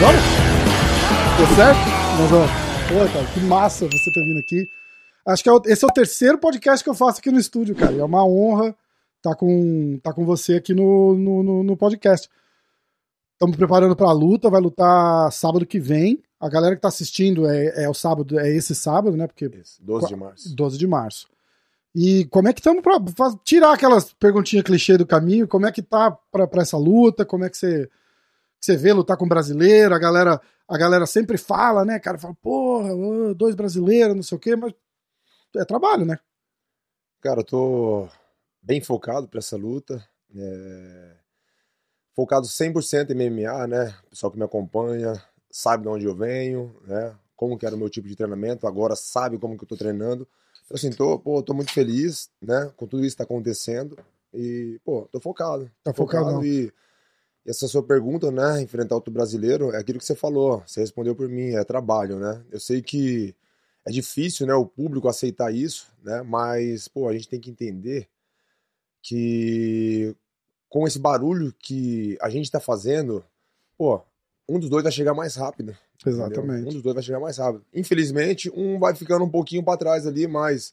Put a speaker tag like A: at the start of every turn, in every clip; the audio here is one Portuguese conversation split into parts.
A: Bora? Deu certo? Mas, ó, pô, cara, que massa você ter vindo aqui. Acho que é o- esse é o terceiro podcast que eu faço aqui no estúdio, cara. É uma honra estar com, tá com você aqui no, no, no- no podcast. Estamos preparando para a luta, vai lutar sábado que vem. A galera que tá assistindo é, é o sábado, é esse sábado, né? Porque
B: Isso, 12 de março.
A: 12 de março. E como é que estamos para tirar aquelas perguntinhas clichê do caminho? Como é que tá para essa luta? Como é que você, você vê lutar com brasileiro? A galera, a galera sempre fala, né, cara? Fala, porra, dois brasileiros, não sei o quê, mas é trabalho, né?
B: Cara, eu tô bem focado pra essa luta. é, Focado 100% em MMA, né? O pessoal que me acompanha sabe de onde eu venho, né? Como que era o meu tipo de treinamento, agora sabe como que eu tô treinando. Assim, tô, pô, tô muito feliz, né? Com tudo isso que tá acontecendo. E, pô, tô focado.
A: Tá focadão.
B: E, e essa sua pergunta, né? Enfrentar outro brasileiro, é aquilo que você falou. Você respondeu por mim, é trabalho, né? Eu sei que é difícil, né, o público aceitar isso, né? Mas, pô, a gente tem que entender que com esse barulho que a gente tá fazendo, pô, um dos dois vai chegar mais rápido. entendeu?
A: Exatamente.
B: Um dos dois vai chegar mais rápido. Infelizmente, um vai ficando um pouquinho para trás ali, mas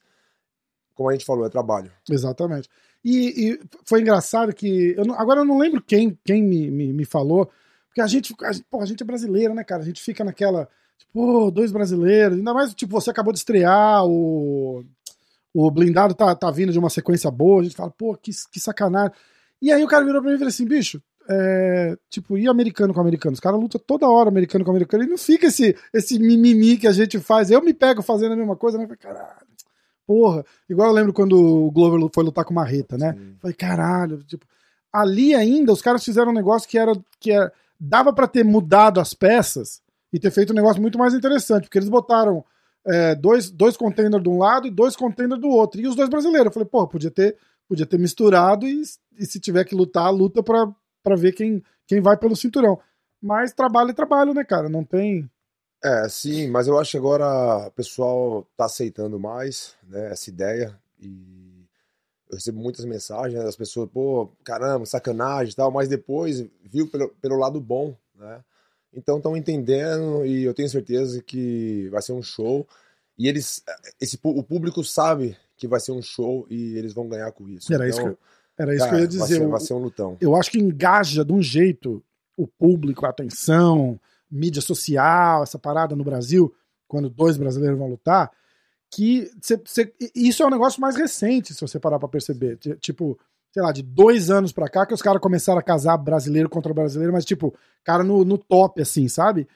B: como a gente falou, é trabalho.
A: Exatamente. E, e foi engraçado que. Eu não- agora eu não lembro quem, quem me, me, me falou, porque a gente, a, gente- pô, a gente é brasileiro, né, cara? A gente fica naquela. Tipo, pô, dois brasileiros. Ainda mais, tipo, você acabou de estrear, o, o blindado tá, tá vindo de uma sequência boa. A gente fala, pô, que, que sacanagem. E aí o cara virou pra mim e falou assim, bicho. É, tipo, e americano com americano? Os caras lutam toda hora americano com americano e não fica esse, esse mimimi que a gente faz. Eu me pego fazendo a mesma coisa, né? Eu falei, Caralho, porra. Igual eu lembro quando o Glover foi lutar com o Marreta, né?
B: Sim.
A: Falei, caralho, tipo, ali ainda os caras fizeram um negócio que era que era, dava pra ter mudado as peças e ter feito um negócio muito mais interessante, porque eles botaram é, dois, dois containers de um lado e dois containers do outro, e os dois brasileiros. Eu falei, pô, podia ter, podia ter misturado e, e se tiver que lutar, luta pra, pra ver quem, quem vai pelo cinturão. Mas trabalho é trabalho, né, cara? Não tem.
B: É, sim, mas eu acho que agora o pessoal tá aceitando mais, né, essa ideia e eu recebo muitas mensagens né, das pessoas, pô, caramba, sacanagem e tal, mas depois viu pelo, pelo lado bom, né? Então estão entendendo e eu tenho certeza que vai ser um show e eles, esse, o público sabe que vai ser um show e eles vão ganhar com isso.
A: Era isso
B: Então,
A: que Era isso
B: cara,
A: que eu ia
B: vai
A: dizer.
B: ser,
A: O-
B: vai ser um lutão.
A: eu acho que engaja de um jeito o público, a atenção, mídia social, essa parada no Brasil, quando dois brasileiros vão lutar, que cê- cê- isso é um negócio mais recente, se você parar pra perceber. Ti- Tipo, sei lá, de dois anos pra cá que os caras começaram a casar brasileiro contra brasileiro, mas tipo, cara no, no top, assim, sabe?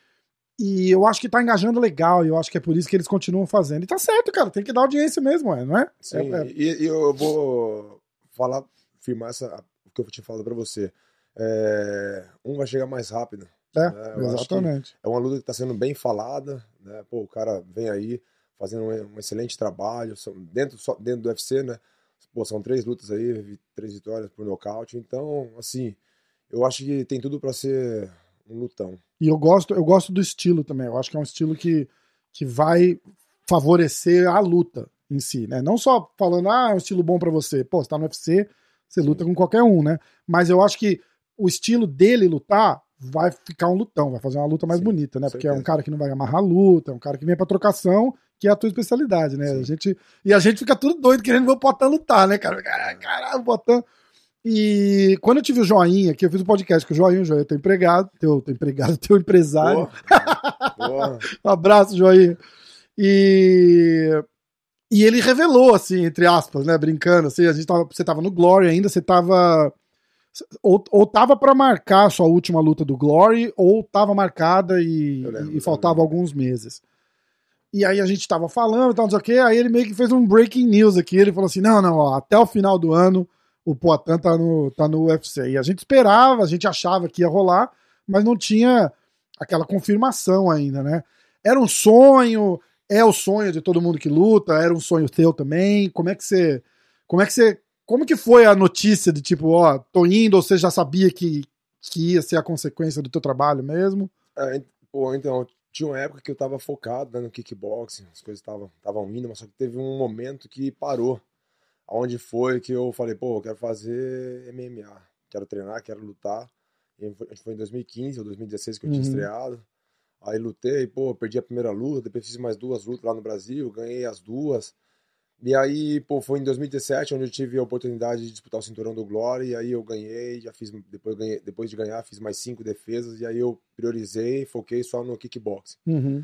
A: E eu acho que tá engajando legal, e eu acho que é por isso que eles continuam fazendo. E tá certo, cara, tem que dar audiência mesmo, ué, não é?
B: Sim,
A: É- é-
B: E, e eu vou falar, firmar essa, o que eu tinha falado pra você. É, um vai chegar mais rápido.
A: É,
B: né?
A: Exatamente.
B: É uma luta que está sendo bem falada, né? Pô, o cara vem aí fazendo um, um excelente trabalho, são- dentro, só, dentro do UFC, né? Pô, são três lutas aí, três vitórias por nocaute. Então, assim, eu acho que tem tudo para ser um lutão.
A: E eu gosto, eu gosto do estilo também. Eu acho que é um estilo que, que vai favorecer a luta em si, né? Não só falando, ah, é um estilo bom pra você. Pô, você tá no UFC, você luta com qualquer um, né? Mas eu acho que o estilo dele lutar vai ficar um lutão, vai fazer uma luta mais
B: Sim,
A: bonita, né? Porque é um
B: certeza.
A: cara que não vai amarrar a luta, é um cara que vem pra trocação, que é a tua especialidade, né?
B: Sim.
A: A gente, e a gente fica tudo doido querendo ver o Potan lutar, né, cara? Caralho, caralho, o Potan. E quando eu tive o Joinha, que eu fiz o podcast com o Joinha, o Joinha é teu empregado, teu, teu empregado, teu empresário.
B: Pô, pô,
A: Um abraço, Joinha. E, e ele revelou, assim, entre aspas, né? Brincando, assim, a gente tava, você tava no Glory ainda, você tava. Ou, ou tava pra marcar a sua última luta do Glory, ou tava marcada e,
B: lembro,
A: e faltava alguns meses. E aí a gente tava falando, tal, não sei o quê, aí ele meio que fez um breaking news aqui, ele falou assim, não, não, ó, até o final do ano o Poatan tá no, tá no UFC. E a gente esperava, a gente achava que ia rolar, mas não tinha aquela confirmação ainda, né? Era um sonho, é o sonho de todo mundo que luta, era um sonho teu também. Como é que você, como é que você, como que foi a notícia de tipo, ó, tô indo, ou você já sabia que, que ia ser a consequência do teu trabalho mesmo?
B: É, pô, então, tinha uma época que eu tava focado né, no kickboxing, as coisas estavam indo, mas só que teve um momento que parou. Onde foi que eu falei, pô, eu quero fazer MMA, quero treinar, quero lutar. E foi em 2015 ou 2016 que eu tinha uhum. estreado. Aí lutei, pô, perdi a primeira luta, depois fiz mais duas lutas lá no Brasil, ganhei as duas. E aí, pô, foi em 2017 onde eu tive a oportunidade de disputar o cinturão do Glory, e aí eu ganhei, já fiz, depois, ganhei, depois de ganhar, fiz mais cinco defesas, e aí eu priorizei, foquei só no kickboxing.
A: Uhum.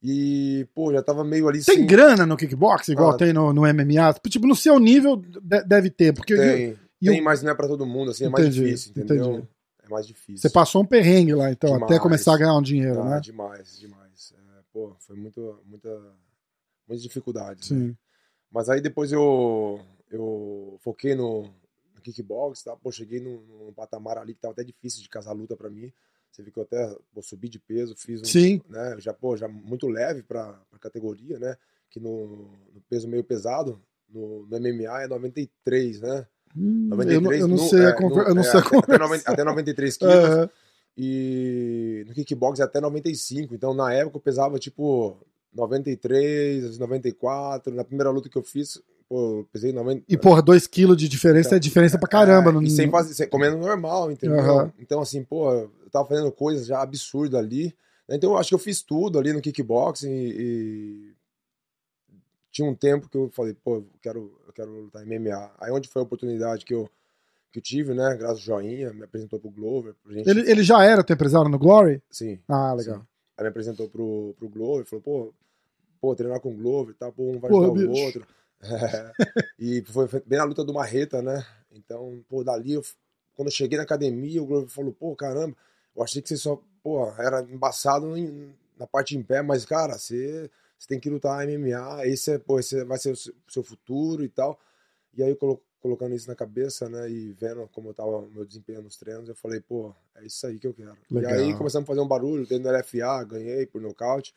B: E, pô, já tava meio ali.
A: Tem assim... grana no kickboxing, igual ah, tem no, no MMA? Tipo, no seu nível deve ter, porque.
B: Tem, eu, tem eu... mas não é pra todo mundo, assim, é mais difícil, entendeu? Entendi. Mais difícil.
A: Você passou um perrengue lá, então, demais. até começar a ganhar um dinheiro, ah, né?
B: Demais, demais. É, pô, foi muito, muita, muita dificuldade.
A: Sim.
B: Né? Mas aí depois eu, eu foquei no, no kickbox, tá? Pô, cheguei num, num, patamar ali que tava até difícil de casar luta para mim. Você viu que eu até pô, subi de peso, fiz um,
A: Sim.
B: né, já pô, já muito leve para a categoria, né? Que no, no, peso meio pesado, no, no MMA é 93, né?
A: Hum, 93, eu, não, eu não sei, é, no, eu não é, sei
B: até, até, 90, até 93 quilos. Uhum. E no kickbox é até 95. Então, na época, eu pesava tipo 93, 94. Na primeira luta que eu fiz, pô, eu pesei 90.
A: E, porra, 2 quilos de diferença então, é diferença pra caramba. É,
B: no... E sem fazer, sem, comendo normal, entendeu? Uhum. Então, assim, pô, eu tava fazendo coisas já absurdas ali. Então, eu acho que eu fiz tudo ali no kickboxing e, e... tinha um tempo que eu falei, pô, eu quero, eu quero lutar MMA. Aí onde foi a oportunidade que eu, que eu tive, né? Graças ao Joinha, me apresentou pro Glover. Gente...
A: Ele, ele já era teu empresário no Glory?
B: Sim.
A: Ah, legal.
B: Sim. Aí me apresentou pro, pro Glover, falou, pô, pô, treinar com o Glover, tá, pô, um vai ajudar o outro. É, e foi bem na luta do Marreta, né? Então, pô, dali, eu, quando eu cheguei na academia, o Glover falou, pô, caramba, eu achei que você só, pô, era embaçado em, na parte em pé, mas, cara, você, você tem que lutar MMA, esse, é, pô, esse vai ser o seu, futuro e tal. E aí eu colo, colocando isso na cabeça, né, e vendo como eu tava, meu desempenho nos treinos, eu falei, pô, é isso aí que eu quero. Legal. E aí começamos a fazer um barulho, tendo LFA, ganhei por nocaute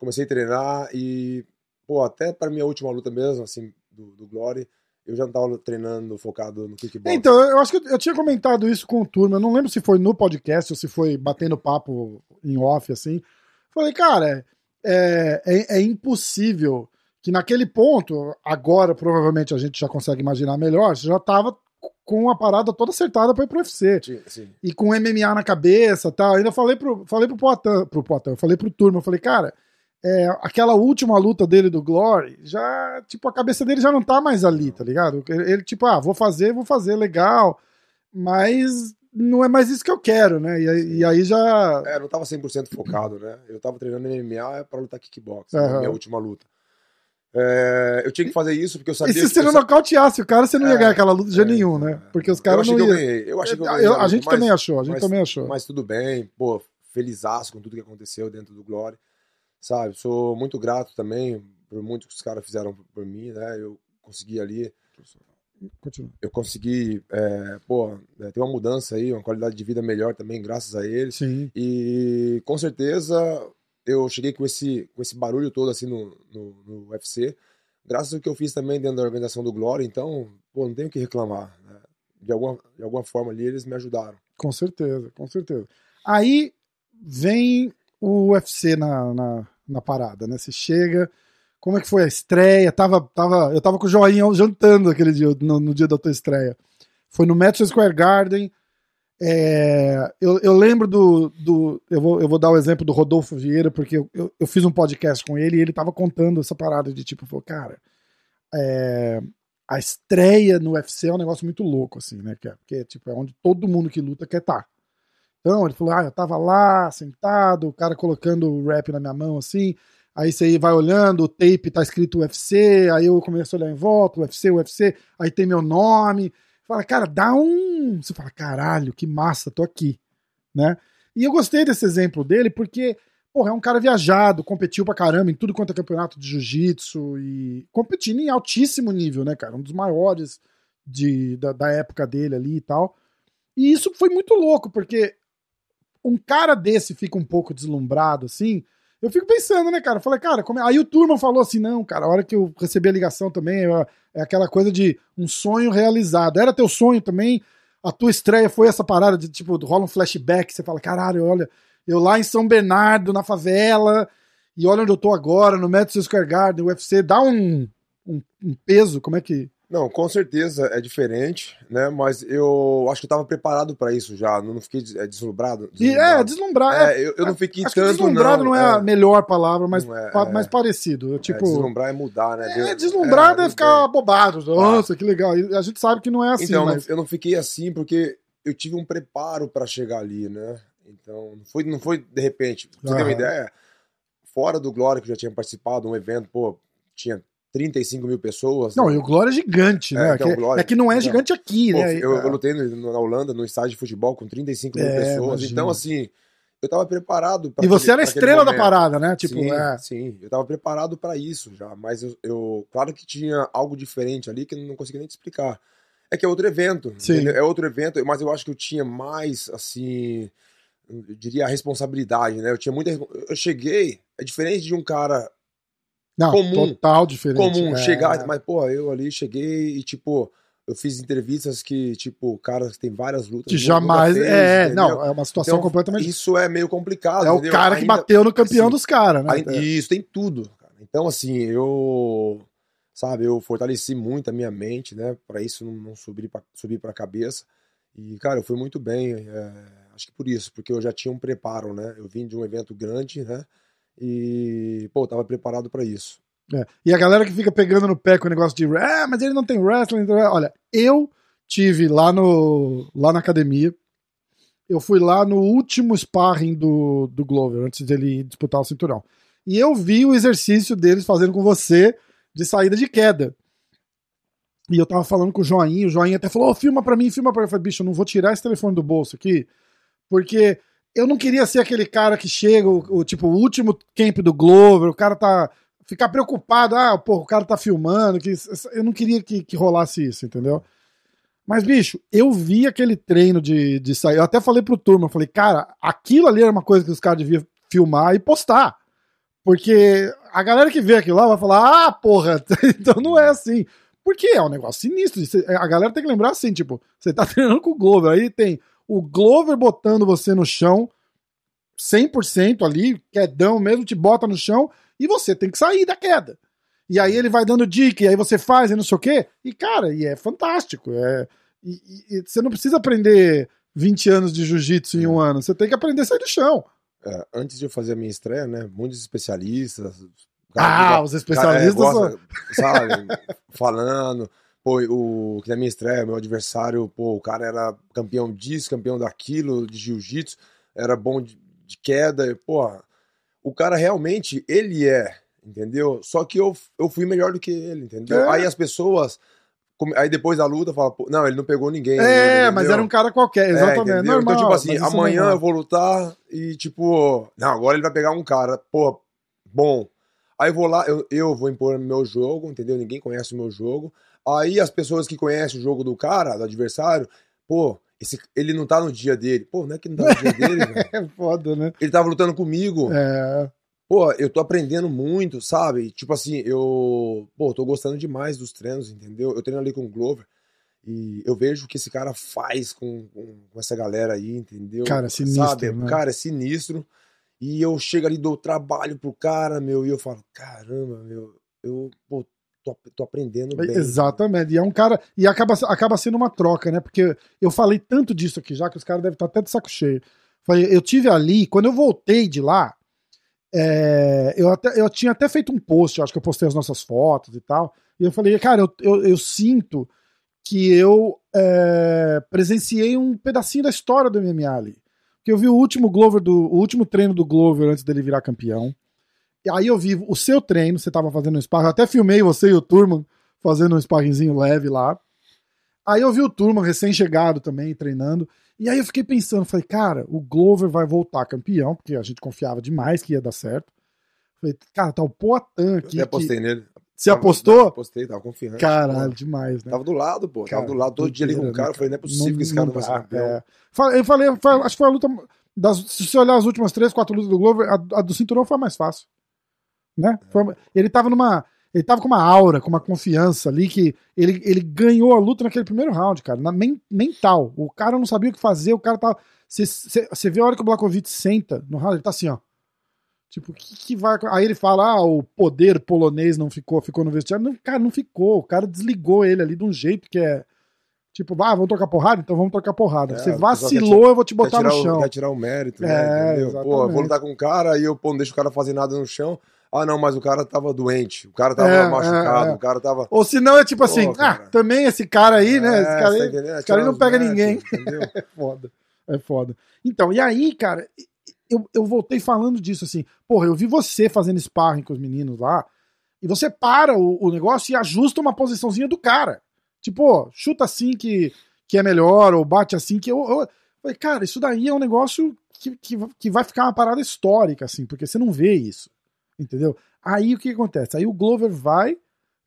B: comecei a treinar e, pô, até para minha última luta mesmo, assim, do, do Glory, eu já estava treinando focado no kickbox.
A: Então, eu acho que eu, tinha comentado isso com o Turma, eu não lembro se foi no podcast ou se foi batendo papo em off, assim. Falei, cara, é, é, é impossível que naquele ponto, agora provavelmente a gente já consegue imaginar melhor, você já estava com a parada toda acertada para ir pro UFC.
B: Sim, sim.
A: E com MMA na cabeça tal. Ainda falei pro, falei pro Poitin, pro Poitin, falei pro Turma, eu falei, cara, é, aquela última luta dele do Glory, já, tipo, a cabeça dele já não tá mais ali, tá ligado? Ele, ele, tipo, ah, vou fazer, vou fazer, legal, mas não é mais isso que eu quero, né? E, e aí já.
B: É, não tava 100% focado, né? Eu tava treinando MMA pra lutar kickbox, uhum. minha última luta. É, eu tinha que fazer isso porque eu sabia.
A: E se você não nocauteasse o cara, você não ia é, ganhar aquela luta de é, nenhum, né? Porque os caras não.
B: Eu, eu, eu achei que eu ganhei.
A: a gente mas, também achou, a gente
B: mas,
A: também achou.
B: Mas tudo bem, pô, felizaço com tudo que aconteceu dentro do Glória sabe? Sou muito grato também por muito que os caras fizeram por mim, né? Eu consegui ali.
A: Continua.
B: Eu consegui, é, pô, é, ter uma mudança aí, uma qualidade de vida melhor também, graças a eles.
A: Sim.
B: E com certeza eu cheguei com esse, com esse barulho todo assim no, no, no UFC, graças ao que eu fiz também dentro da organização do Glória, então, pô, não tenho o que reclamar. Né? De, alguma, de alguma forma ali eles me ajudaram.
A: Com certeza, com certeza. Aí vem o UFC na, na, na, parada, né? Você chega, como é que foi a estreia? Tava, tava, eu tava com o Joinha jantando aquele dia, no, no dia da tua estreia. Foi no Madison Square Garden. É, eu, eu, lembro do. do eu, vou, eu vou dar o exemplo do Rodolfo Vieira, porque eu, eu, eu, fiz um podcast com ele e ele tava contando essa parada de tipo, falou, cara, é, a estreia no UFC é um negócio muito louco, assim, né? Que é, porque tipo, é onde todo mundo que luta quer estar. Tá. Então, ele falou: ah, eu tava lá, sentado, o cara colocando o rap na minha mão assim. Aí você vai olhando, o tape tá escrito UFC, aí eu começo a olhar em volta, UFC, UFC, aí tem meu nome. Fala, cara, dá um. Você fala, caralho, que massa, tô aqui. Né? E eu gostei desse exemplo dele porque, porra, é um cara viajado, competiu pra caramba em tudo quanto é campeonato de jiu-jitsu e competindo em altíssimo nível, né, cara? Um dos maiores de, da, da época dele ali e tal. E isso foi muito louco, porque um cara desse fica um pouco deslumbrado, assim, eu fico pensando, né, cara? Eu falei, cara, como é? aí o Turman falou assim: não, cara, a hora que eu recebi a ligação também, é aquela coisa de um sonho realizado. Era teu sonho também, a tua estreia foi essa parada de tipo, rola um flashback, você fala, caralho, olha, Eu lá em São Bernardo, na favela, e olha onde eu tô agora, no Madison Square Garden, UFC, dá um, um, um peso, como é que...
B: Não, com certeza é diferente, né? Mas eu acho que eu tava preparado para isso já, não fiquei é, deslumbrado.
A: E, é, deslumbrado.
B: É, eu, eu não fiquei
A: acho
B: tanto,
A: deslumbrado não,
B: não
A: é, a melhor palavra, mas
B: é,
A: pa-
B: é.
A: mais parecido. Tipo,
B: É, deslumbrar é mudar, né?
A: é, deslumbrado é, ficar bobado. Nossa, que legal. E a gente sabe que não é assim,
B: então,
A: mas...
B: eu não fiquei assim porque eu tive um preparo para chegar ali, né? Então, não foi, não foi de repente. Pra Você tem uma
A: Aham.
B: ideia? Fora do Glória, que eu já tinha participado, um evento, pô, tinha 35 mil pessoas.
A: Não,
B: né?
A: e o Glória é gigante,
B: É,
A: né?
B: então,
A: que,
B: Glória-
A: é que não é gigante aqui,
B: Pô,
A: né?
B: eu,
A: É.
B: eu lutei no- na Holanda, no estádio de futebol, com 35 mil
A: É,
B: pessoas.
A: imagino.
B: Então, assim, eu tava preparado para
A: E você era a estrela da parada, né? Tipo,
B: sim,
A: é.
B: sim, eu tava preparado para isso já, mas eu, eu- claro que tinha algo diferente ali que eu não consegui nem te explicar. É que é outro evento,
A: Sim.
B: é outro evento, mas eu acho que eu tinha mais assim, eu diria a responsabilidade, né? Eu tinha muita, eu cheguei, é diferente de um cara
A: Não,
B: comum.
A: total diferente.
B: comum
A: é.
B: chegar, mas pô, eu ali cheguei e tipo eu fiz entrevistas que, tipo, cara tem várias lutas.
A: Que jamais.
B: fez,
A: é,
B: entendeu?
A: não, é uma situação
B: Então,
A: completamente.
B: Isso é meio complicado.
A: é o
B: entendeu?
A: cara que
B: Ainda-
A: bateu no campeão
B: assim,
A: dos caras, né?
B: Aí- Isso, tem tudo. cara. Então, assim, eu. Sabe, eu fortaleci muito a minha mente, né? Pra isso não, não subir, pra, subir pra cabeça. E, cara, eu fui muito bem. é, acho que por isso, porque eu já tinha um preparo, né? Eu vim de um evento grande, né? E, pô, tava preparado pra isso.
A: É. E a galera que fica pegando no pé com o negócio de ah, mas ele não tem wrestling. então, Olha, eu tive lá no lá na academia. Eu fui lá no último sparring do, do Glover, antes dele disputar o cinturão. E eu vi o exercício deles fazendo com você de saída de queda. E eu tava falando com o Joinha, o Joinha até falou: "Ô, filma pra mim, filma pra mim. Eu falei, bicho, eu não vou tirar esse telefone do bolso aqui, porque eu não queria ser aquele cara que chega, o, o, tipo, o último camp do Glover, o cara tá. Ficar preocupado, ah, pô, o cara tá filmando, que eu não queria que, que rolasse isso, entendeu? Mas, bicho, eu vi aquele treino de, de sair. Eu até falei pro turma, falei, cara, aquilo ali era uma coisa que os caras deviam filmar e postar. Porque a galera que vê aquilo lá vai falar, ah, porra, então não é assim. Porque é um negócio sinistro. A galera tem que lembrar assim, tipo, você tá treinando com o Glover, aí tem o Glover botando você no chão, 100% ali, quedão mesmo, te bota no chão, e você tem que sair da queda. E aí ele vai dando dica, e aí você faz, e não sei o quê. E, cara, e é fantástico. É, e, e- e você não precisa aprender 20 anos de jiu-jitsu em um ano, você tem que aprender a sair do chão.
B: É, antes de eu fazer a minha estreia, né? Muitos especialistas.
A: Ah, os especialistas.
B: Cara, é,
A: são-
B: gosta, sabe, falando. Pô, o que na minha estreia, meu adversário, pô, o cara era campeão disso, campeão daquilo, de jiu-jitsu, era bom de, de queda, pô, o cara realmente, ele é, entendeu? Só que eu, eu fui melhor do que ele, entendeu?
A: É.
B: Aí as pessoas, aí depois da luta, falam, pô, não, ele não pegou ninguém.
A: É,
B: entendeu?
A: mas era um cara qualquer,
B: É,
A: exatamente.
B: entendeu?
A: normal,
B: então, tipo assim,
A: é
B: amanhã
A: normal.
B: eu vou lutar e, tipo, não, agora ele vai pegar um cara, pô, bom. Aí eu vou lá, eu, eu vou impor meu jogo, entendeu? Ninguém conhece o meu jogo. Aí as pessoas que conhecem o jogo do cara, do adversário, pô, esse, ele não tá no dia dele. Pô, não é que não tá no dia dele, velho.
A: É foda, né?
B: Ele tava lutando comigo.
A: É,
B: Pô, eu tô aprendendo muito, sabe? Tipo assim, eu, pô, tô gostando demais dos treinos, entendeu? Eu treino ali com o Glover e eu vejo o que esse cara faz com, com, com essa galera aí, entendeu?
A: Cara, é sinistro,
B: Sabe?
A: né?
B: Cara, é sinistro. E eu chego ali, dou trabalho pro cara, meu, e eu falo, caramba, meu, eu, pô, tô, tô aprendendo bem.
A: Exatamente. E é um cara. E acaba, acaba sendo uma troca, né? Porque eu falei tanto disso aqui já que os caras devem estar até de saco cheio. Falei, eu tive ali, quando eu voltei de lá, é, eu, até, eu tinha até feito um post, eu acho que eu postei as nossas fotos e tal. E eu falei, cara, eu, eu, eu sinto que eu é, presenciei um pedacinho da história do MMA ali. Porque eu vi o último Glover do. o último treino do Glover antes dele virar campeão. E aí eu vi o seu treino, você tava fazendo um sparring, eu até filmei você e o Turman fazendo um sparringzinho leve lá. Aí eu vi o Turman recém-chegado também, treinando. E aí eu fiquei pensando, falei, cara, o Glover vai voltar campeão, porque a gente confiava demais que ia dar certo. Falei, cara, tá o Poatan
B: Eu
A: aqui.
B: até
A: que-
B: postei nele.
A: Você apostou?
B: Apostei, tava confiante.
A: Caralho,
B: pô.
A: demais, né?
B: Tava do lado, pô.
A: Cara,
B: tava do lado todo dia ali com o cara.
A: né,
B: Eu falei, não é possível que esse cara não vai ser campeão.
A: é. Eu falei, acho que foi a luta. Das, se você olhar as últimas três, quatro lutas do Glover, a, a do cinturão foi a mais fácil. Né? Foi ele tava numa. Ele tava com uma aura, com uma confiança ali que ele, ele ganhou a luta naquele primeiro round, cara, na men mental. O cara não sabia o que fazer, o cara tava. Você vê a hora que o Blakovic senta no round, ele tá assim, ó. Tipo, o que, que vai. Aí ele fala, ah, o poder polonês não ficou, ficou no vestiário. Não, cara, não ficou. O cara desligou ele ali de um jeito que é. Tipo, ah, vamos trocar porrada? Então vamos trocar porrada. É, Você vacilou, eu vou te botar no chão.
B: Quer tirar o mérito, né? É, Pô, eu vou lutar com um cara e eu pô, não deixo o cara fazer nada no chão. Ah, não, mas o cara tava doente, o cara tava é, machucado, é, é. o cara tava.
A: Ou se não é tipo assim, ah, também esse cara aí, né? Esse é, cara aí, tá esse cara aí não pega ninguém. é foda. É foda. Então, e aí, cara, eu, eu voltei falando disso assim, porra, eu vi você fazendo sparring com os meninos lá, e você para o, o negócio e ajusta uma posiçãozinha do cara. Tipo, chuta assim que, que é melhor, ou bate assim que eu, eu falei, cara, isso daí é um negócio que, que, que vai ficar uma parada histórica, assim, porque você não vê isso. Entendeu? Aí o que acontece? Aí o Glover vai,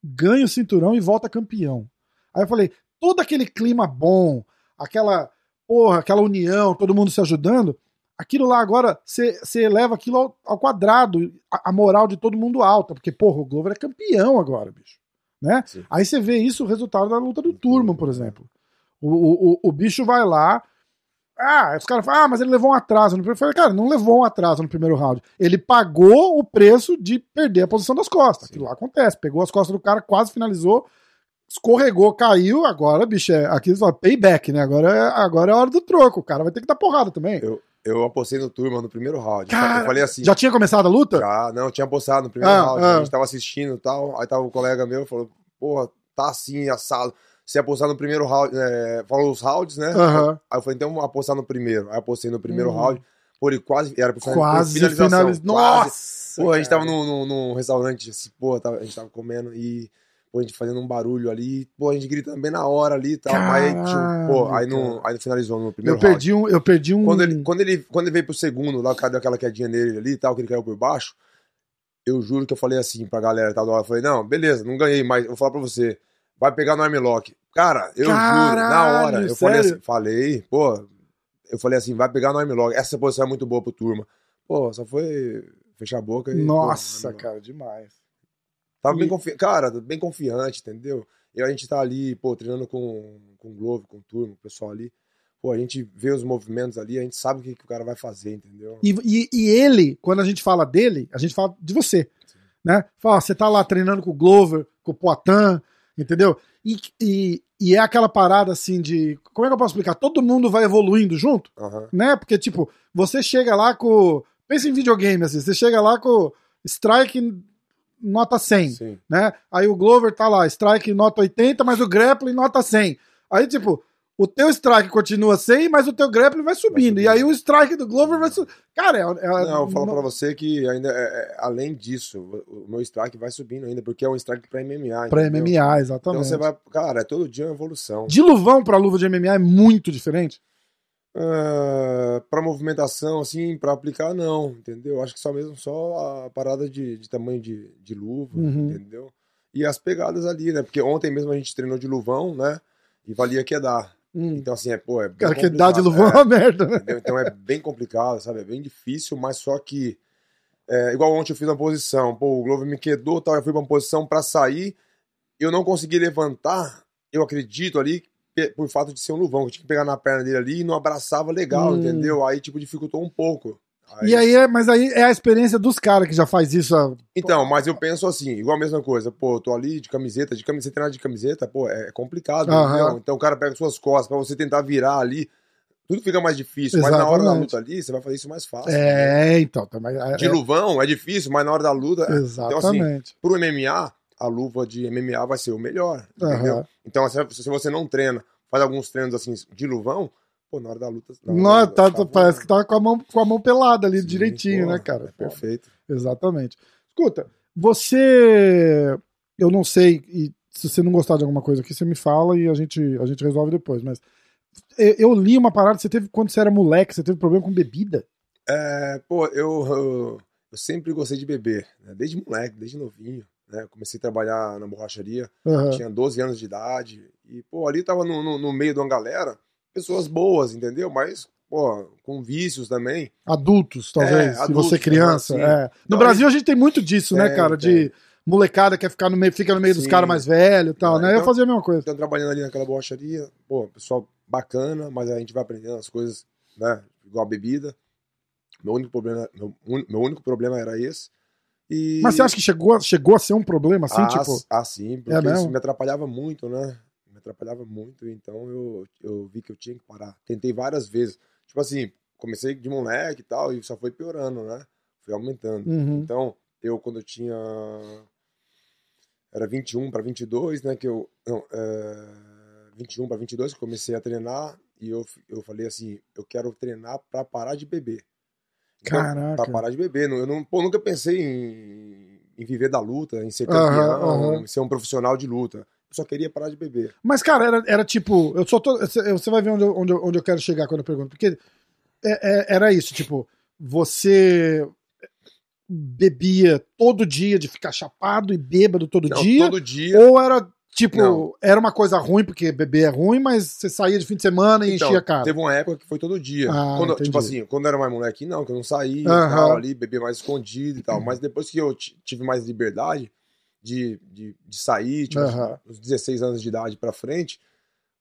A: ganha o cinturão e volta campeão. Aí eu falei, todo aquele clima bom, aquela porra, aquela união, todo mundo se ajudando, aquilo lá agora você eleva aquilo ao, ao quadrado, a, a, moral de todo mundo alta, porque porra, o Glover é campeão agora, bicho. Né? Aí você vê isso, o resultado da luta do Turman, por exemplo. O, o, o bicho vai lá, ah, os caras falam, ah, mas ele levou um atraso no primeiro. Eu falei, cara, não levou um atraso no primeiro round. Ele pagou o preço de perder a posição das costas. Sim. Aquilo lá acontece. Pegou as costas do cara, quase finalizou, escorregou, caiu. Agora, bicho, é aqui só payback, né? Agora é, agora é a hora do troco. O cara vai ter que dar porrada também.
B: Eu, eu apostei no turma no primeiro round. Cara, eu falei assim.
A: Já tinha começado a luta?
B: Já, não, tinha apostado no primeiro ah, round. Ah. A gente tava assistindo e tal. Aí tava um colega meu falou, porra, tá assim, assado se apostar no primeiro round, é, falou os rounds, né? Uhum. Aí eu falei, então vamos apostar no primeiro. Aí apostei no primeiro uhum. round. Pô, ele quase. Era
A: pra quase finalização. Finaliz... Nossa!
B: Pô, a gente tava num, num, num restaurante, assim, pô, tava, a gente tava comendo e. Pô, a gente fazendo um barulho ali, pô, a gente gritando bem na hora ali e tal. Caralho, mas aí, pô, aí não, aí não finalizou no primeiro
A: eu perdi round. Um, eu perdi um.
B: Quando ele, quando, ele, quando ele veio pro segundo, lá, cadê aquela quedinha nele ali e tal, que ele caiu por baixo, eu juro que eu falei assim pra galera e tal, eu falei, não, beleza, não ganhei, mas eu vou falar pra você vai pegar no armlock. Cara, eu Caralho, juro, na hora, eu falei assim, falei, pô, eu falei assim, vai pegar no armlock. Essa posição é muito boa pro turma. Pô, só foi fechar a boca e.
A: Nossa, pô, cara, demais.
B: Tava e... bem confiante, cara, bem confiante, entendeu? E a gente tá ali, pô, treinando com, com o Globo, com o turma, o pessoal ali. Pô, a gente vê os movimentos ali, a gente sabe o que, que o cara vai fazer, entendeu?
A: E, e, e, ele, quando a gente fala dele, a gente fala de você. Sim. Né? Fala, você tá lá treinando com o Glover, com o Poitin, entendeu? E, e, e, é aquela parada assim de. Como é que eu posso explicar? Todo mundo vai evoluindo junto, uhum. né? Porque, tipo, você chega lá com. Pensa em videogame, assim, você chega lá com strike nota 100, Sim. né? Aí o Glover tá lá, strike nota 80, mas o grappling nota 100. Aí, tipo, o teu strike continua sem, mas o teu grappling vai subindo. Vai e aí o strike do Glover vai subindo. Cara, é, é,
B: Não, eu falo não... pra você que ainda, é, é, além disso, o meu strike vai subindo ainda, porque é um strike pra MMA.
A: Pra entendeu? MMA, exatamente.
B: Então você vai. Cara, é todo dia uma evolução.
A: De luvão pra luva de MMA é muito diferente?
B: Uh, pra movimentação, assim, pra aplicar, não, entendeu? Acho que só mesmo só a parada de, de tamanho de, de luva, uhum. entendeu? E as pegadas ali, né? Porque ontem mesmo a gente treinou de luvão, né? E valia que dar. Hum. Então, assim, é, pô, é
A: Cara, que dá de luvão é uma merda, né?
B: Então é bem complicado, sabe? É bem difícil, mas só que. É, igual ontem eu fiz uma posição, pô, o Glover me quedou, tal, eu fui pra uma posição para sair, eu não consegui levantar, eu acredito ali, por fato de ser um luvão, que eu tinha que pegar na perna dele ali e não abraçava legal, hum. entendeu? Aí, tipo, dificultou um pouco.
A: Aí... E aí, é, mas aí é a experiência dos caras que já faz isso. A...
B: Então, mas eu penso assim, igual a mesma coisa, pô, tô ali de camiseta, de camiseta, treinar de camiseta, pô, é complicado, uhum. Então o cara pega suas costas pra você tentar virar ali, tudo fica mais difícil, Exatamente. mas na hora da luta ali, você vai fazer isso mais fácil.
A: É, né? então. Também, é,
B: de luvão é difícil, mas na hora da luta...
A: Exatamente.
B: Então assim, pro MMA, a luva de MMA vai ser o melhor, uhum. entendeu? Então se você não treina, faz alguns treinos assim de luvão, Pô, na hora da luta.
A: Não, tá, tava... parece que tava com a mão, com a mão pelada ali Sim, direitinho, pô, né, cara? É
B: perfeito.
A: Exatamente. Escuta, você. Eu não sei, e se você não gostar de alguma coisa aqui, você me fala e a gente, a gente resolve depois. Mas eu li uma parada, você teve quando você era moleque, você teve problema com bebida?
B: É, pô, eu, eu, eu sempre gostei de beber, né? desde moleque, desde novinho. Né? Comecei a trabalhar na borracharia, uhum. tinha 12 anos de idade, e pô, ali tava no, no, no meio de uma galera pessoas boas, entendeu? Mas, pô, com vícios também.
A: Adultos, talvez, é, se você é criança. Assim. É. No então, Brasil a gente tem muito disso, né, cara? De molecada quer ficar no meio, fica no meio dos
B: Sim.
A: caras mais velhos e tal,
B: Ah,
A: né? Eu
B: então-
A: fazia a mesma coisa.
B: Então, trabalhando ali naquela borracharia, pô, pessoal bacana, mas a gente vai aprendendo as coisas, né? Igual a bebida. Meu único problema, meu, meu único problema era esse. E...
A: Mas você acha que chegou, a- chegou a ser um problema, assim,
B: ah,
A: tipo...
B: ah, sim, porque
A: É mesmo?
B: isso me atrapalhava muito, né? Atrapalhava muito, então eu, eu vi que eu tinha que parar. Tentei várias vezes. Tipo assim, comecei de moleque e tal, e só foi piorando, né? Foi aumentando.
A: Uhum.
B: Então, eu quando eu tinha. Era 21 para 22, né? Que eu. Não, é, 21 para 22 que comecei a treinar e eu, eu falei assim: eu quero treinar para parar de beber. Então,
A: Caraca.
B: Pra parar de beber. Não- Eu não, pô, nunca pensei em, em viver da luta, em ser campeão,
A: aham.
B: em ser um profissional de luta. Só queria parar de beber.
A: Mas, cara, era, era tipo. Eu só tô. Você vai ver onde eu, onde, eu, onde eu quero chegar quando eu pergunto. Porque é- é- era isso, tipo, você bebia todo dia de ficar chapado e bêbado todo
B: Não,
A: dia?
B: todo dia.
A: Ou era, tipo,
B: Não.
A: era uma coisa ruim, porque beber é ruim, mas você saía de fim de semana e
B: Então,
A: enchia a cara.
B: teve uma época que foi todo dia.
A: Ah,
B: Quando- tipo assim, quando eu era mais moleque, não, que eu não saía
A: Aham.
B: e tal, ali, bebia mais escondido e tal. Mas depois que eu ti- tive mais liberdade de, de, de sair, tipo,
A: Aham.
B: uns 16 anos de idade pra frente,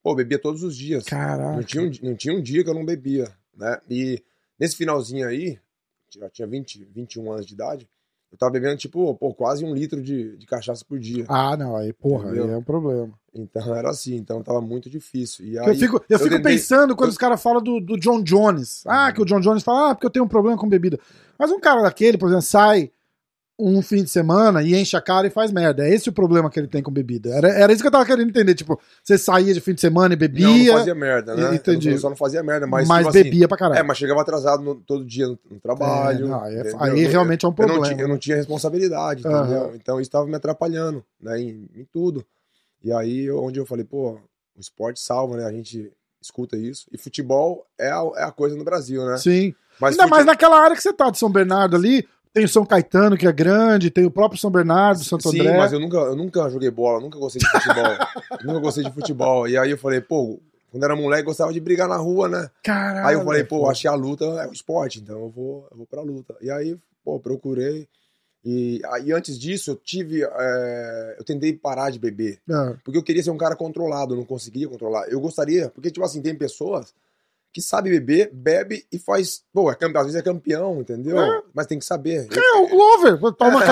B: pô, eu bebia todos os dias.
A: Caraca.
B: Não tinha, um, não tinha um dia que eu não bebia, né? E nesse finalzinho aí, já tinha 20, 21 anos de idade, eu tava bebendo, tipo, pô, quase um litro de, de cachaça por dia.
A: Ah, não, aí, porra, aí é um problema.
B: Então era assim, então tava muito difícil. E
A: eu
B: aí,
A: fico, eu fico
B: tentei-
A: pensando quando
B: eu-
A: os caras falam do, do John Jones. Ah, que o John Jones fala, ah, porque eu tenho um problema com bebida. Mas um cara daquele, por exemplo, sai um fim de semana e enche a cara e faz merda. É esse o problema que ele tem com bebida. Era, era isso que eu tava querendo entender. Tipo, você saía de fim de semana e bebia,
B: Não, não fazia merda, né?
A: Entendi.
B: Eu só não fazia merda, mas,
A: mas,
B: tipo assim,
A: bebia pra caralho.
B: É, mas chegava atrasado no- todo dia no, no trabalho.
A: É, não, aí é- aí realmente é um
B: eu não,
A: problema.
B: tinha, eu não tinha responsabilidade, entendeu? Então isso estava me atrapalhando, né, em, em tudo. E aí, eu- onde eu falei, pô, o esporte salva, né? A gente escuta isso. E futebol é a, é a coisa no Brasil, né?
A: Sim.
B: Mas
A: Ainda
B: fute-
A: mais naquela área que você tá, de São Bernardo ali. Tem o São Caetano, que é grande, tem o próprio São Bernardo, Santo
B: Sim,
A: André.
B: mas eu nunca, eu nunca joguei bola, nunca gostei de futebol. nunca gostei de futebol. E aí eu falei, pô, quando era moleque, gostava de brigar na rua, né?
A: Caralho.
B: Aí eu falei, pô, achei a luta é o esporte, então eu vou, eu vou pra luta. E aí, pô, procurei. E aí antes disso, eu tive. é, eu tentei parar de beber.
A: É.
B: Porque eu queria ser um cara controlado, eu não conseguia controlar. Eu gostaria, porque, tipo assim, tem pessoas que sabem beber, bebe e faz. Pô, é campeão, às vezes é campeão, entendeu?
A: É.
B: Mas tem que saber.
A: É, o Glover, toma uma
B: É,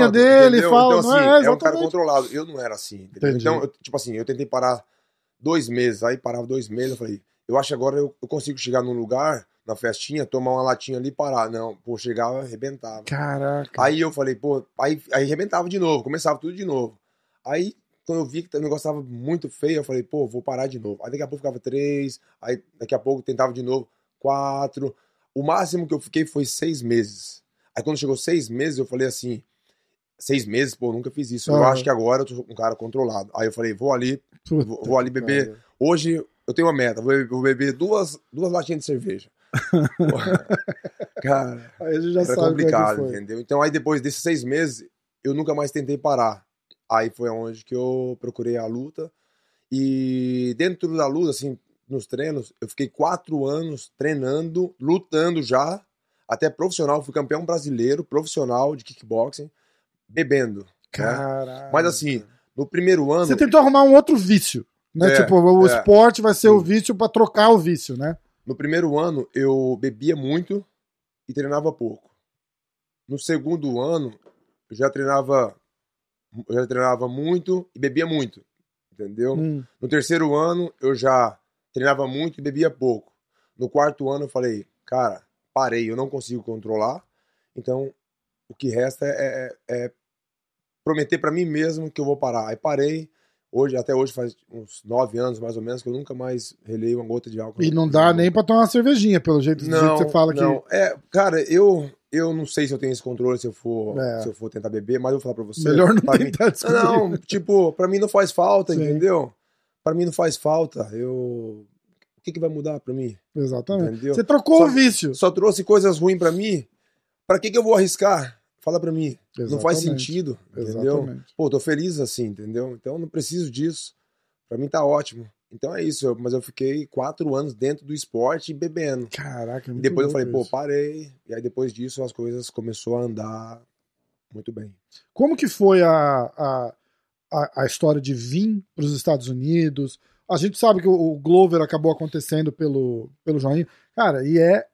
B: pronto,
A: dele e
B: entendeu?
A: fala.
B: Então,
A: não
B: assim,
A: é,
B: é, um cara controlado. Eu não era assim. Então, eu, tipo assim, eu tentei parar dois meses, aí parava dois meses, eu falei, eu acho que agora eu, eu consigo chegar num lugar, na festinha, tomar uma latinha ali e parar. Não, pô, chegava, arrebentava.
A: Caraca.
B: Aí eu falei, pô, aí, aí arrebentava de novo, começava tudo de novo. Aí, quando eu vi que o negócio tava muito feio, eu falei, pô, vou parar de novo. Aí daqui a pouco ficava três, aí daqui a pouco tentava de novo, quatro. O máximo que eu fiquei foi seis meses. Aí quando chegou seis meses, eu falei assim, seis meses, pô, nunca fiz isso. Eu acho que agora eu tô um cara controlado. Aí eu falei, vou ali,
A: Puta
B: vou, vou ali beber.
A: cara.
B: Hoje eu tenho uma meta, vou beber, vou beber duas, duas latinhas de cerveja. Cara,
A: Aí a gente já
B: era
A: sabe é
B: complicado, entendeu? Então aí depois desses seis meses, eu nunca mais tentei parar. Aí foi onde que eu procurei a luta. E dentro da luta, assim, nos treinos, eu fiquei quatro anos treinando, lutando já, até profissional, fui campeão brasileiro, profissional de kickboxing, bebendo.
A: Caralho.
B: Mas assim, no primeiro ano.
A: Você tentou arrumar um outro vício. Né?
B: É,
A: tipo, o
B: é.
A: esporte vai ser o
B: Sim.
A: vício pra trocar o vício, né?
B: No primeiro ano, eu bebia muito e treinava pouco. No segundo ano, eu já treinava, eu já treinava muito e bebia muito, entendeu?
A: Hum.
B: No terceiro ano, eu já treinava muito e bebia pouco. No quarto ano, eu falei, cara, parei, eu não consigo controlar, então o que resta é, é- é prometer pra mim mesmo que eu vou parar. Aí parei. Hoje, até hoje faz uns nove anos mais ou menos que eu nunca mais relei uma gota de álcool.
A: E não dá nem pra tomar uma cervejinha, pelo jeito, do jeito
B: Não,
A: que você fala
B: não.
A: que.
B: É, cara, eu, eu não sei se eu tenho esse controle se eu for,
A: É.
B: se eu for tentar beber, mas eu vou falar pra você.
A: Melhor não
B: pra mim-
A: tentar descobrir.
B: Não, tipo, pra mim não faz falta,
A: Sim.
B: entendeu? Pra mim não faz falta. Eu. O que, que vai mudar pra mim?
A: Exatamente.
B: Entendeu?
A: Você trocou
B: Só-
A: o vício.
B: Só trouxe coisas ruins pra mim. Pra que, que eu vou arriscar? Fala pra mim. Não faz
A: Exatamente.
B: sentido, entendeu?
A: Exatamente.
B: Pô, tô feliz assim, entendeu? Então eu não preciso disso. Pra mim tá ótimo. Então é isso. eu- mas eu fiquei quatro anos dentro do esporte bebendo.
A: Caraca, é
B: E
A: muito
B: depois eu falei, pô,
A: isso.
B: parei. E aí depois disso as coisas começou a andar muito bem.
A: Como que foi a, a, a, a história de vir para os Estados Unidos? A gente sabe que o, o Glover acabou acontecendo pelo, pelo Joinha. Cara, e é.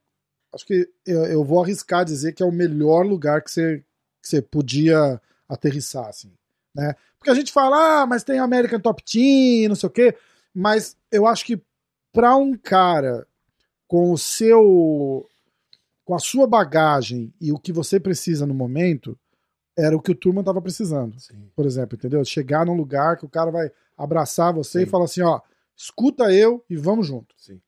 A: Acho que eu, eu vou arriscar dizer que é o melhor lugar que você, que você podia aterrissar, assim. Né? Porque a gente fala, ah, mas tem American Top Team, não sei o quê. Mas eu acho que para um cara com o seu. com a sua bagagem e o que você precisa no momento, era o que o Turma tava precisando.
B: Sim.
A: Por exemplo, entendeu? Chegar num lugar que o cara vai abraçar você
B: Sim.
A: e falar assim: ó, escuta eu e vamos junto.
B: Sim.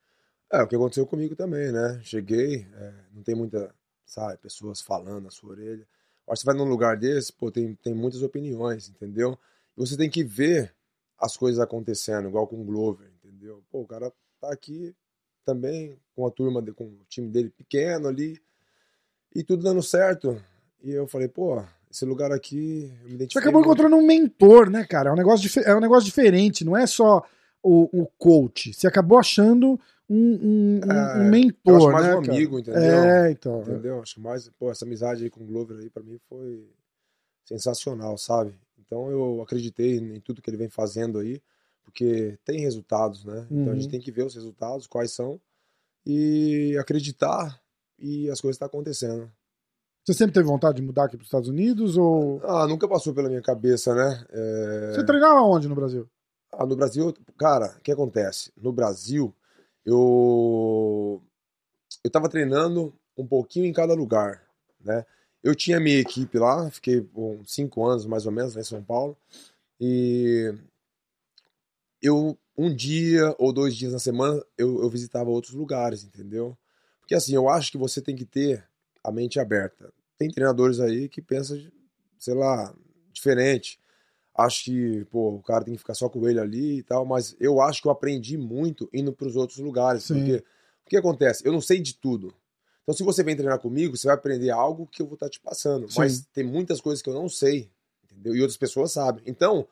B: É, o que aconteceu comigo também, né? Cheguei, é, não tem muita, sabe, pessoas falando na sua orelha. Que você vai num lugar desse, pô, tem, tem muitas opiniões, entendeu? E você tem que ver as coisas acontecendo, igual com o Glover, entendeu? Pô, o cara tá aqui também com a turma, de- com o time dele pequeno ali, e tudo dando certo. E eu falei, pô, esse lugar aqui, eu me
A: Você acabou
B: muito.
A: encontrando um mentor, né, cara? É um negócio, é um negócio diferente, não é só o, o coach. Você acabou achando um, um, um-
B: É,
A: um
B: Eu
A: mentor,
B: acho mais
A: né,
B: um
A: cara?
B: amigo, entendeu?
A: É, então.
B: Entendeu? Acho mais, pô, essa amizade aí com o Glover aí pra mim foi sensacional, sabe? Então eu acreditei em tudo que ele vem fazendo aí, porque tem resultados, né? Então a gente
A: Uhum.
B: tem que ver os resultados, quais são, e acreditar e as coisas estão acontecendo.
A: Você sempre teve vontade de mudar aqui para os Estados Unidos ou.
B: Ah, nunca passou pela minha cabeça, né? É...
A: Você treinava onde no Brasil?
B: Ah, no Brasil, cara, o que acontece? No Brasil, eu eu tava treinando um pouquinho em cada lugar, né? Eu tinha minha equipe lá, fiquei uns cinco anos mais ou menos lá em São Paulo, e eu um dia ou dois dias na semana eu, eu visitava outros lugares, entendeu? Porque assim, eu acho que você tem que ter a mente aberta. Tem treinadores aí que pensam, sei lá, diferente acho que, pô, o cara tem que ficar só com ele ali e tal, mas eu acho que eu aprendi muito indo para os outros lugares,
A: Sim.
B: porque o que acontece? Eu não sei de tudo. Então, se você vem treinar comigo, você vai aprender algo que eu vou estar te passando,
A: Sim.
B: mas tem muitas coisas que eu não sei, entendeu? E outras pessoas sabem. Então, o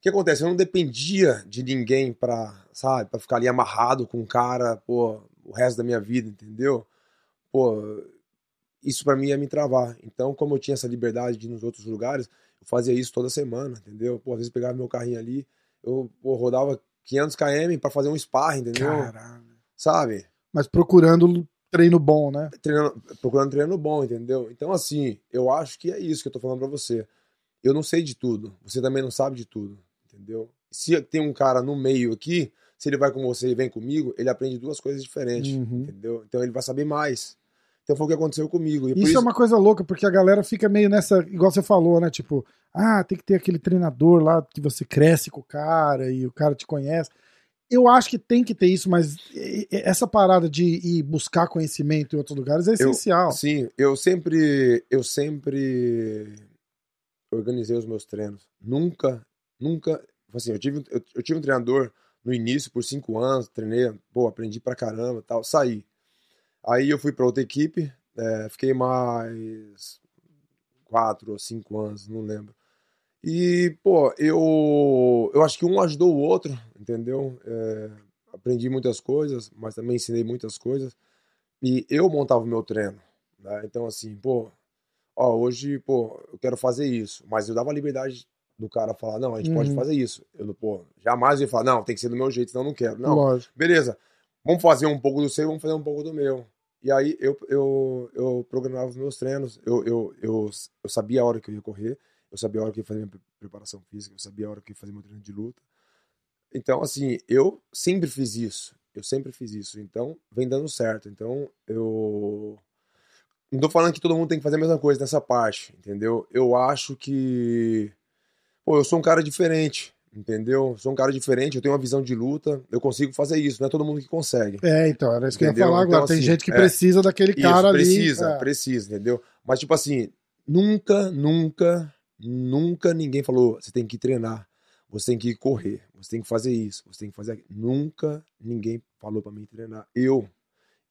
B: que acontece? Eu não dependia de ninguém para, sabe, para ficar ali amarrado com um cara, pô, o resto da minha vida, entendeu? Pô, isso para mim ia me travar. Então, como eu tinha essa liberdade de ir nos outros lugares, eu fazia isso toda semana, entendeu? Pô, às vezes pegava meu carrinho ali, eu pô, rodava 500 km para fazer um sparring, entendeu?
A: Caralho.
B: Sabe?
A: Mas procurando treino bom, né?
B: Treinando, procurando treino bom, entendeu? Então, assim, eu acho que é isso que eu tô falando pra você. Eu não sei de tudo, você também não sabe de tudo, entendeu? Se tem um cara no meio aqui, se ele vai com você e vem comigo, ele aprende duas coisas diferentes,
A: Uhum.
B: entendeu? Então ele vai saber mais. Então foi o que aconteceu comigo. Por
A: Isso, é uma coisa louca, porque a galera fica meio nessa, igual você falou, né? Tipo, ah, tem que ter aquele treinador lá que você cresce com o cara e o cara te conhece. Eu acho que tem que ter isso, mas essa parada de ir buscar conhecimento em outros lugares é essencial.
B: Sim, eu sempre, eu sempre organizei os meus treinos. Nunca, nunca, assim, eu tive, eu, eu tive um treinador no início por cinco anos, treinei, pô, aprendi pra caramba, tal, saí. Aí eu fui pra outra equipe, é, fiquei mais quatro ou cinco anos, não lembro. E, pô, eu, eu acho que um ajudou o outro, entendeu? É, aprendi muitas coisas, mas também ensinei muitas coisas. E eu montava o meu treino, né? Então, assim, pô, ó, hoje, pô, eu quero fazer isso. Mas eu dava a liberdade do cara falar, não, a gente pode
A: Uhum.
B: fazer isso. Eu, pô, jamais eu ia falar, não, tem que ser do meu jeito, senão eu não quero. Não,
A: Lógico.
B: beleza, vamos fazer um pouco do seu, vamos fazer um pouco do meu. E aí eu, eu, eu programava os meus treinos, eu, eu, eu, eu sabia a hora que eu ia correr, eu sabia a hora que eu ia fazer minha pre- preparação física, eu sabia a hora que eu ia fazer meu treino de luta. Então, assim, eu sempre fiz isso, eu sempre fiz isso, então vem dando certo. Então, eu. Não tô falando que todo mundo tem que fazer a mesma coisa nessa parte, entendeu? Eu acho que. Pô, eu sou um cara diferente, entendeu? Sou um cara diferente, eu tenho uma visão de luta, eu consigo fazer isso, não é todo mundo que consegue.
A: É, então, era isso que eu ia falar agora.
B: Então,
A: Tem
B: assim,
A: gente que
B: é.
A: precisa daquele
B: Isso,
A: cara ali.
B: precisa,
A: é.
B: precisa, entendeu? Mas, tipo assim, nunca, nunca, nunca ninguém falou, você tem que treinar, você tem que correr, você tem que fazer isso, você tem que fazer aquilo. Nunca ninguém falou pra mim treinar. Eu,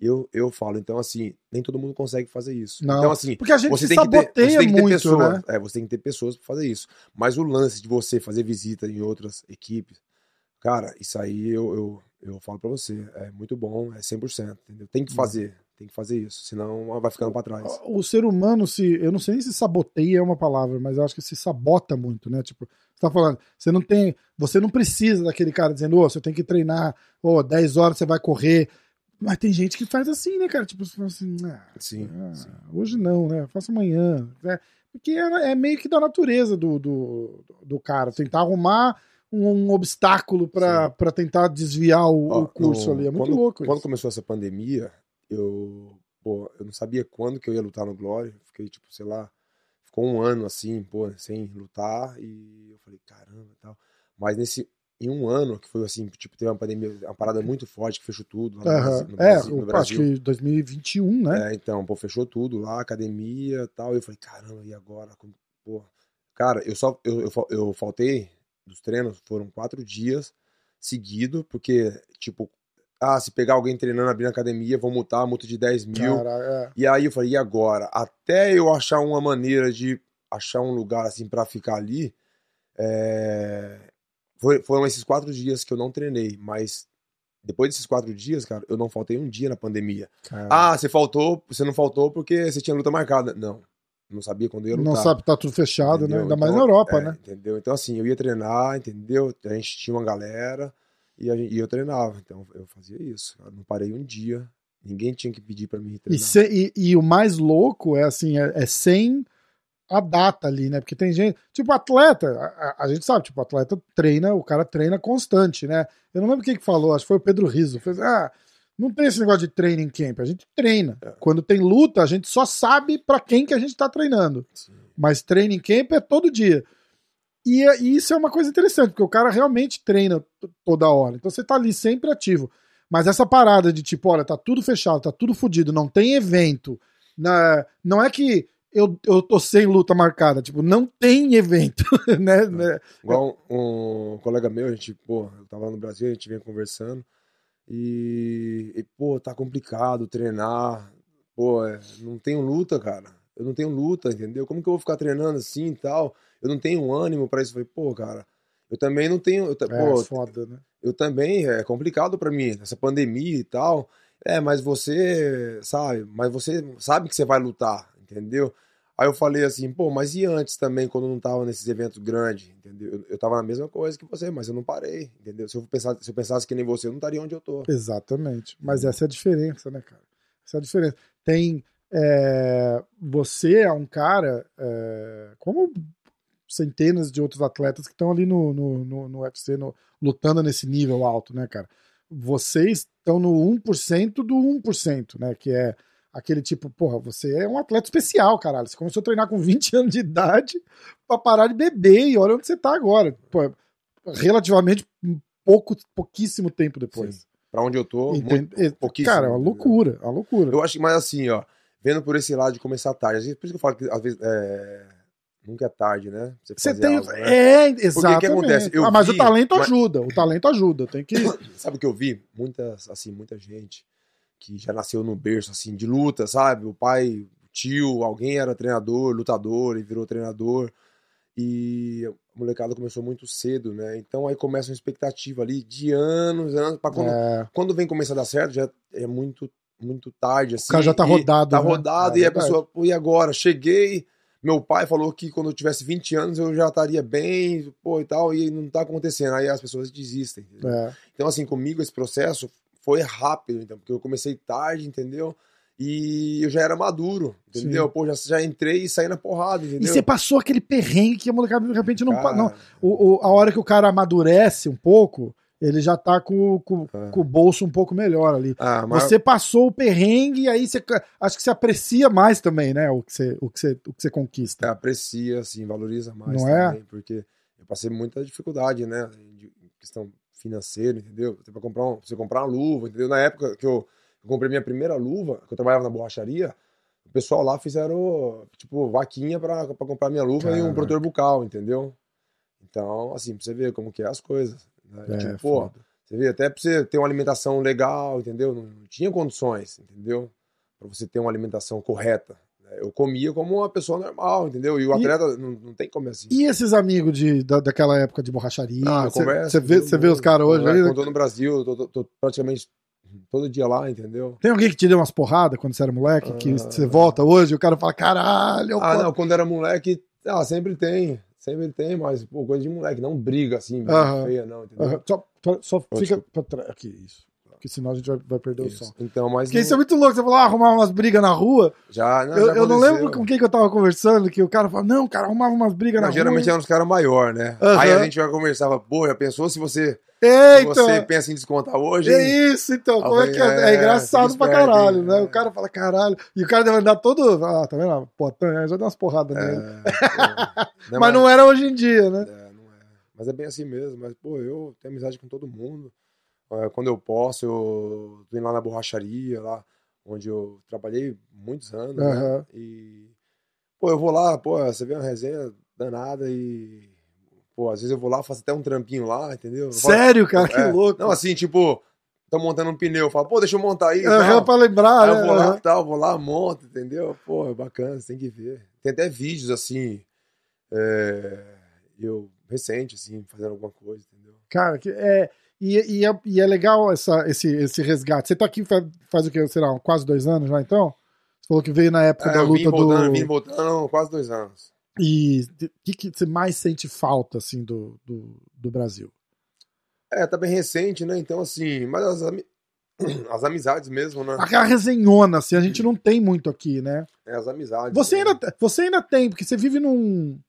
B: eu, eu falo. Então, assim, nem todo mundo consegue fazer isso.
A: Não.
B: Então, assim,
A: Porque a gente
B: você
A: se
B: tem, que ter,
A: saboteia
B: você tem que ter
A: muito,
B: pessoas.
A: né?
B: É, você tem que ter pessoas pra fazer isso. Mas o lance de você fazer visita em outras equipes, cara, isso aí eu, eu, eu falo pra você, é muito bom, é 100%, entendeu? Tem que fazer, tem que fazer isso, senão vai ficando para trás.
A: O ser humano se, eu não sei nem se saboteia é uma palavra, mas eu acho que se sabota muito, né? Tipo, você tá falando, você não tem, você não precisa daquele cara dizendo, ô, oh, você tem que treinar, ô, oh, 10 horas você vai correr. Mas tem gente que faz assim, né, cara? Tipo, você fala assim, ah,
B: sim,
A: ah,
B: sim.
A: hoje não, né? Faça amanhã. Né? Porque é, é, meio que da natureza do, do, do cara, tentar arrumar um, um obstáculo para tentar desviar o, Ó, o curso no, ali. É muito
B: quando,
A: louco.
B: Quando
A: isso.
B: começou essa pandemia, eu, pô, eu não sabia quando que eu ia lutar no Glória. Fiquei, tipo, sei lá, ficou um ano assim, pô, sem lutar. E eu falei, caramba e tal. Mas nesse, em um ano, que foi assim, tipo, teve uma pandemia, uma parada muito forte, que fechou tudo lá no,
A: Aham.
B: Brasil, no
A: É,
B: Brasil. no Brasil.
A: acho que 2021, né?
B: É, então, pô, fechou tudo lá, academia e tal. Eu falei, caramba, e agora? Como- Pô, cara, eu só, eu, eu, eu faltei dos treinos, foram quatro dias seguido, porque, tipo, ah, se pegar alguém treinando abrindo academia, vão multar, multa de 10 mil.
A: Cara, é.
B: E aí eu falei, e agora? Até eu achar uma maneira de achar um lugar assim pra ficar ali, é, foi- foram esses quatro dias que eu não treinei, mas depois desses quatro dias, cara, eu não faltei um dia na pandemia.
A: Cara,
B: Ah, você faltou, você não faltou porque você tinha luta marcada. Não, não sabia quando eu ia lutar.
A: não sabe, tá tudo fechado, né?
B: entendeu?
A: Ainda mais
B: Então,
A: na Europa,
B: é,
A: né?
B: Entendeu? Então, assim, eu ia treinar, entendeu? A gente tinha uma galera e, gente- e eu treinava. Então, eu fazia isso. Eu não parei um dia. Ninguém tinha que pedir pra mim
A: E,
B: treinar.
A: se- e- e o mais louco é assim, é, é sem a data ali, né? Porque tem gente. Tipo, atleta, a, a- a gente sabe, tipo, atleta treina, o cara treina constante, né? Eu não lembro quem que falou, acho que foi o Pedro Rizzo. Fez, ah, não tem esse negócio de training camp, a gente treina.
B: É.
A: Quando tem luta, a gente só sabe pra quem que a gente tá treinando.
B: Sim.
A: Mas training camp é todo dia. E, é- e isso é uma coisa interessante, porque o cara realmente treina toda hora. Então você tá ali sempre ativo. Mas essa parada de tipo, olha, tá tudo fechado, tá tudo fodido, não tem evento. Na, não é que eu, eu tô sem luta marcada, tipo, não tem evento, né? né?
B: Igual um, um colega meu, a gente, pô, eu tava no Brasil, a gente vinha conversando e, e, pô, tá complicado treinar. Pô, é, não tenho luta, cara. Eu não tenho luta, entendeu? Como que eu vou ficar treinando assim e tal? Eu não tenho ânimo pra isso. Eu falei, pô, cara, eu também não tenho. Eu,
A: É,
B: pô,
A: foda, né?
B: eu também, é complicado pra mim, essa pandemia e tal. É, mas você, sabe, mas você sabe que você vai lutar, entendeu? Aí eu falei assim, pô, mas e antes também, quando eu não tava nesses eventos grandes, entendeu? Eu, eu tava na mesma coisa que você, mas eu não parei, entendeu? Se eu, pensar, se eu pensasse que nem você, eu não estaria onde eu tô.
A: Exatamente. Mas essa é a diferença, né, cara? Essa é a diferença. Tem. é, você é um cara, é, como centenas de outros atletas que estão ali no, no, no, no UFC, no- lutando nesse nível alto, né, cara? Vocês estão no 1% do 1%, né? Que é aquele tipo, porra, você é um atleta especial, caralho. Você começou a treinar com 20 anos de idade pra parar de beber e olha onde você tá agora. Pô, relativamente pouco, pouquíssimo tempo depois.
B: Pra onde eu tô, muito, pouquíssimo.
A: Cara, é uma loucura, é uma loucura.
B: Eu acho que mais assim, ó, vendo por esse lado de começar tarde, por isso que eu falo que às vezes é, nunca é tarde, né?
A: Você
B: fazer
A: tem.
B: algo, né?
A: É, exatamente.
B: acontece? Eu
A: ah, mas
B: vi-
A: o talento
B: mas-
A: ajuda, o talento ajuda. Tem que.
B: Sabe o que eu vi? Muitas, assim, muita gente que já nasceu no berço, assim, de luta, sabe? O pai, o tio, alguém era treinador, lutador e virou treinador. E a molecada começou muito cedo, né? Então aí começa uma expectativa ali de anos, anos, pra quando,
A: É,
B: quando vem começar a dar certo, já é muito, muito tarde, assim.
A: cara já tá
B: e-
A: rodado,
B: Tá
A: né?
B: rodado,
A: É
B: e a
A: verdade.
B: pessoa, pô, e agora? Cheguei, meu pai falou que quando eu tivesse 20 anos eu já estaria bem, pô, e tal, e não tá acontecendo. Aí as pessoas desistem.
A: é.
B: Então, assim, comigo esse processo foi rápido, então, porque eu comecei tarde, entendeu? E eu já era maduro, entendeu?
A: Sim.
B: Pô, já, já entrei e saí na porrada,
A: E
B: entendeu?
A: você passou aquele perrengue que a molecada de repente não.
B: Cara,
A: não o, o- a hora que o cara amadurece um pouco, ele já tá com, com,
B: É.
A: com o bolso um pouco melhor ali.
B: Ah, mas
A: Você passou o perrengue e aí você acho que você aprecia mais também, né? O que você, o que você, o que você conquista.
B: aprecia, assim, valoriza mais
A: Não é?
B: também, porque eu passei muita dificuldade, né? Questão financeira, entendeu? Você, pra comprar um, você comprar uma luva, entendeu? Na época que eu, eu comprei minha primeira luva, que eu trabalhava na borracharia, o pessoal lá fizeram, tipo, vaquinha pra, pra comprar minha luva e um
A: Caraca.
B: protetor bucal, entendeu? Então, assim, pra você ver como que é as coisas. Né?
A: É,
B: tipo, pô,
A: foda.
B: você vê, até pra você ter uma alimentação legal, entendeu? Não, não tinha condições, entendeu? Pra você ter uma alimentação correta. Eu comia como uma pessoa normal, entendeu? E o
A: E-
B: atleta não, não tem como assim.
A: E esses amigos de, da, daquela época de borracharia?
B: Ah,
A: Você vê, você vê os caras hoje
B: eu tô no Brasil, tô, tô- tô praticamente todo dia lá, entendeu?
A: Tem alguém que te deu umas porradas quando você era moleque, que
B: Ah.
A: você volta hoje e o cara fala, caralho,
B: Ah,
A: pô."
B: não, quando era moleque, ah, sempre tem. Sempre tem, mas pô, coisa de moleque, não briga assim,
A: Aham.
B: feia, não, entendeu?
A: Aham, Só, só- só fica pra trás. Aqui, isso. Porque senão a gente vai, vai perder o
B: Isso.
A: som.
B: Então, mas
A: Porque isso é muito louco. Você falou, ah, arrumar umas brigas na rua.
B: já, não,
A: eu,
B: já
A: eu não lembro com quem que eu tava conversando, que o cara falava, não, cara, arrumava umas brigas na
B: Não,
A: rua.
B: geralmente eram uns caras maiores, né?
A: Aham.
B: Aí a gente vai conversar, pô, já pensou se você,
A: É, então.
B: você pensa em descontar hoje?
A: É isso, então.
B: Ah,
A: Como é que é?
B: é,
A: É engraçado pra caralho, né?
B: É.
A: O cara fala caralho. E o cara deve andar todo. Ah, tá vendo? Potão, aí já dá umas porradas
B: É,
A: nele.
B: pô, né,
A: Mas não era hoje em dia, né?
B: É, não é. Mas é bem assim mesmo. Mas, pô, eu tenho amizade com todo mundo. É, Quando eu posso, eu tô indo lá na borracharia, lá onde eu trabalhei muitos anos, né?
A: Aham.
B: E, pô, eu vou lá, pô, você vê uma resenha danada e, pô, às vezes eu vou lá, faço até um trampinho lá, entendeu?
A: Sério, cara, que
B: É,
A: louco.
B: Não, assim, tipo, tô montando um pneu, eu falo, pô, deixa eu montar aí.
A: Aham,
B: tal.
A: pra lembrar,
B: Aí
A: né?
B: eu vou lá tal, vou lá, monto, entendeu? Pô, é bacana, você tem que ver. Tem até vídeos, assim, é, eu, recente, assim, fazendo alguma coisa, entendeu?
A: Cara, que é. E, e é, e é legal essa, esse, esse resgate. Você tá aqui faz, faz o que, sei lá, quase dois anos já, então? Você falou que veio na época
B: É,
A: da
B: eu vim
A: luta
B: voltando,
A: do.
B: vim voltando quase dois anos.
A: E o que, que você mais sente falta, assim, do, do, do Brasil?
B: É, tá bem recente, né? Então, assim, mas as, ami- as amizades mesmo, né?
A: Aquela resenhona, assim, a gente não tem muito aqui, né?
B: É, as amizades.
A: Você
B: né?
A: ainda, você ainda tem, porque você vive num,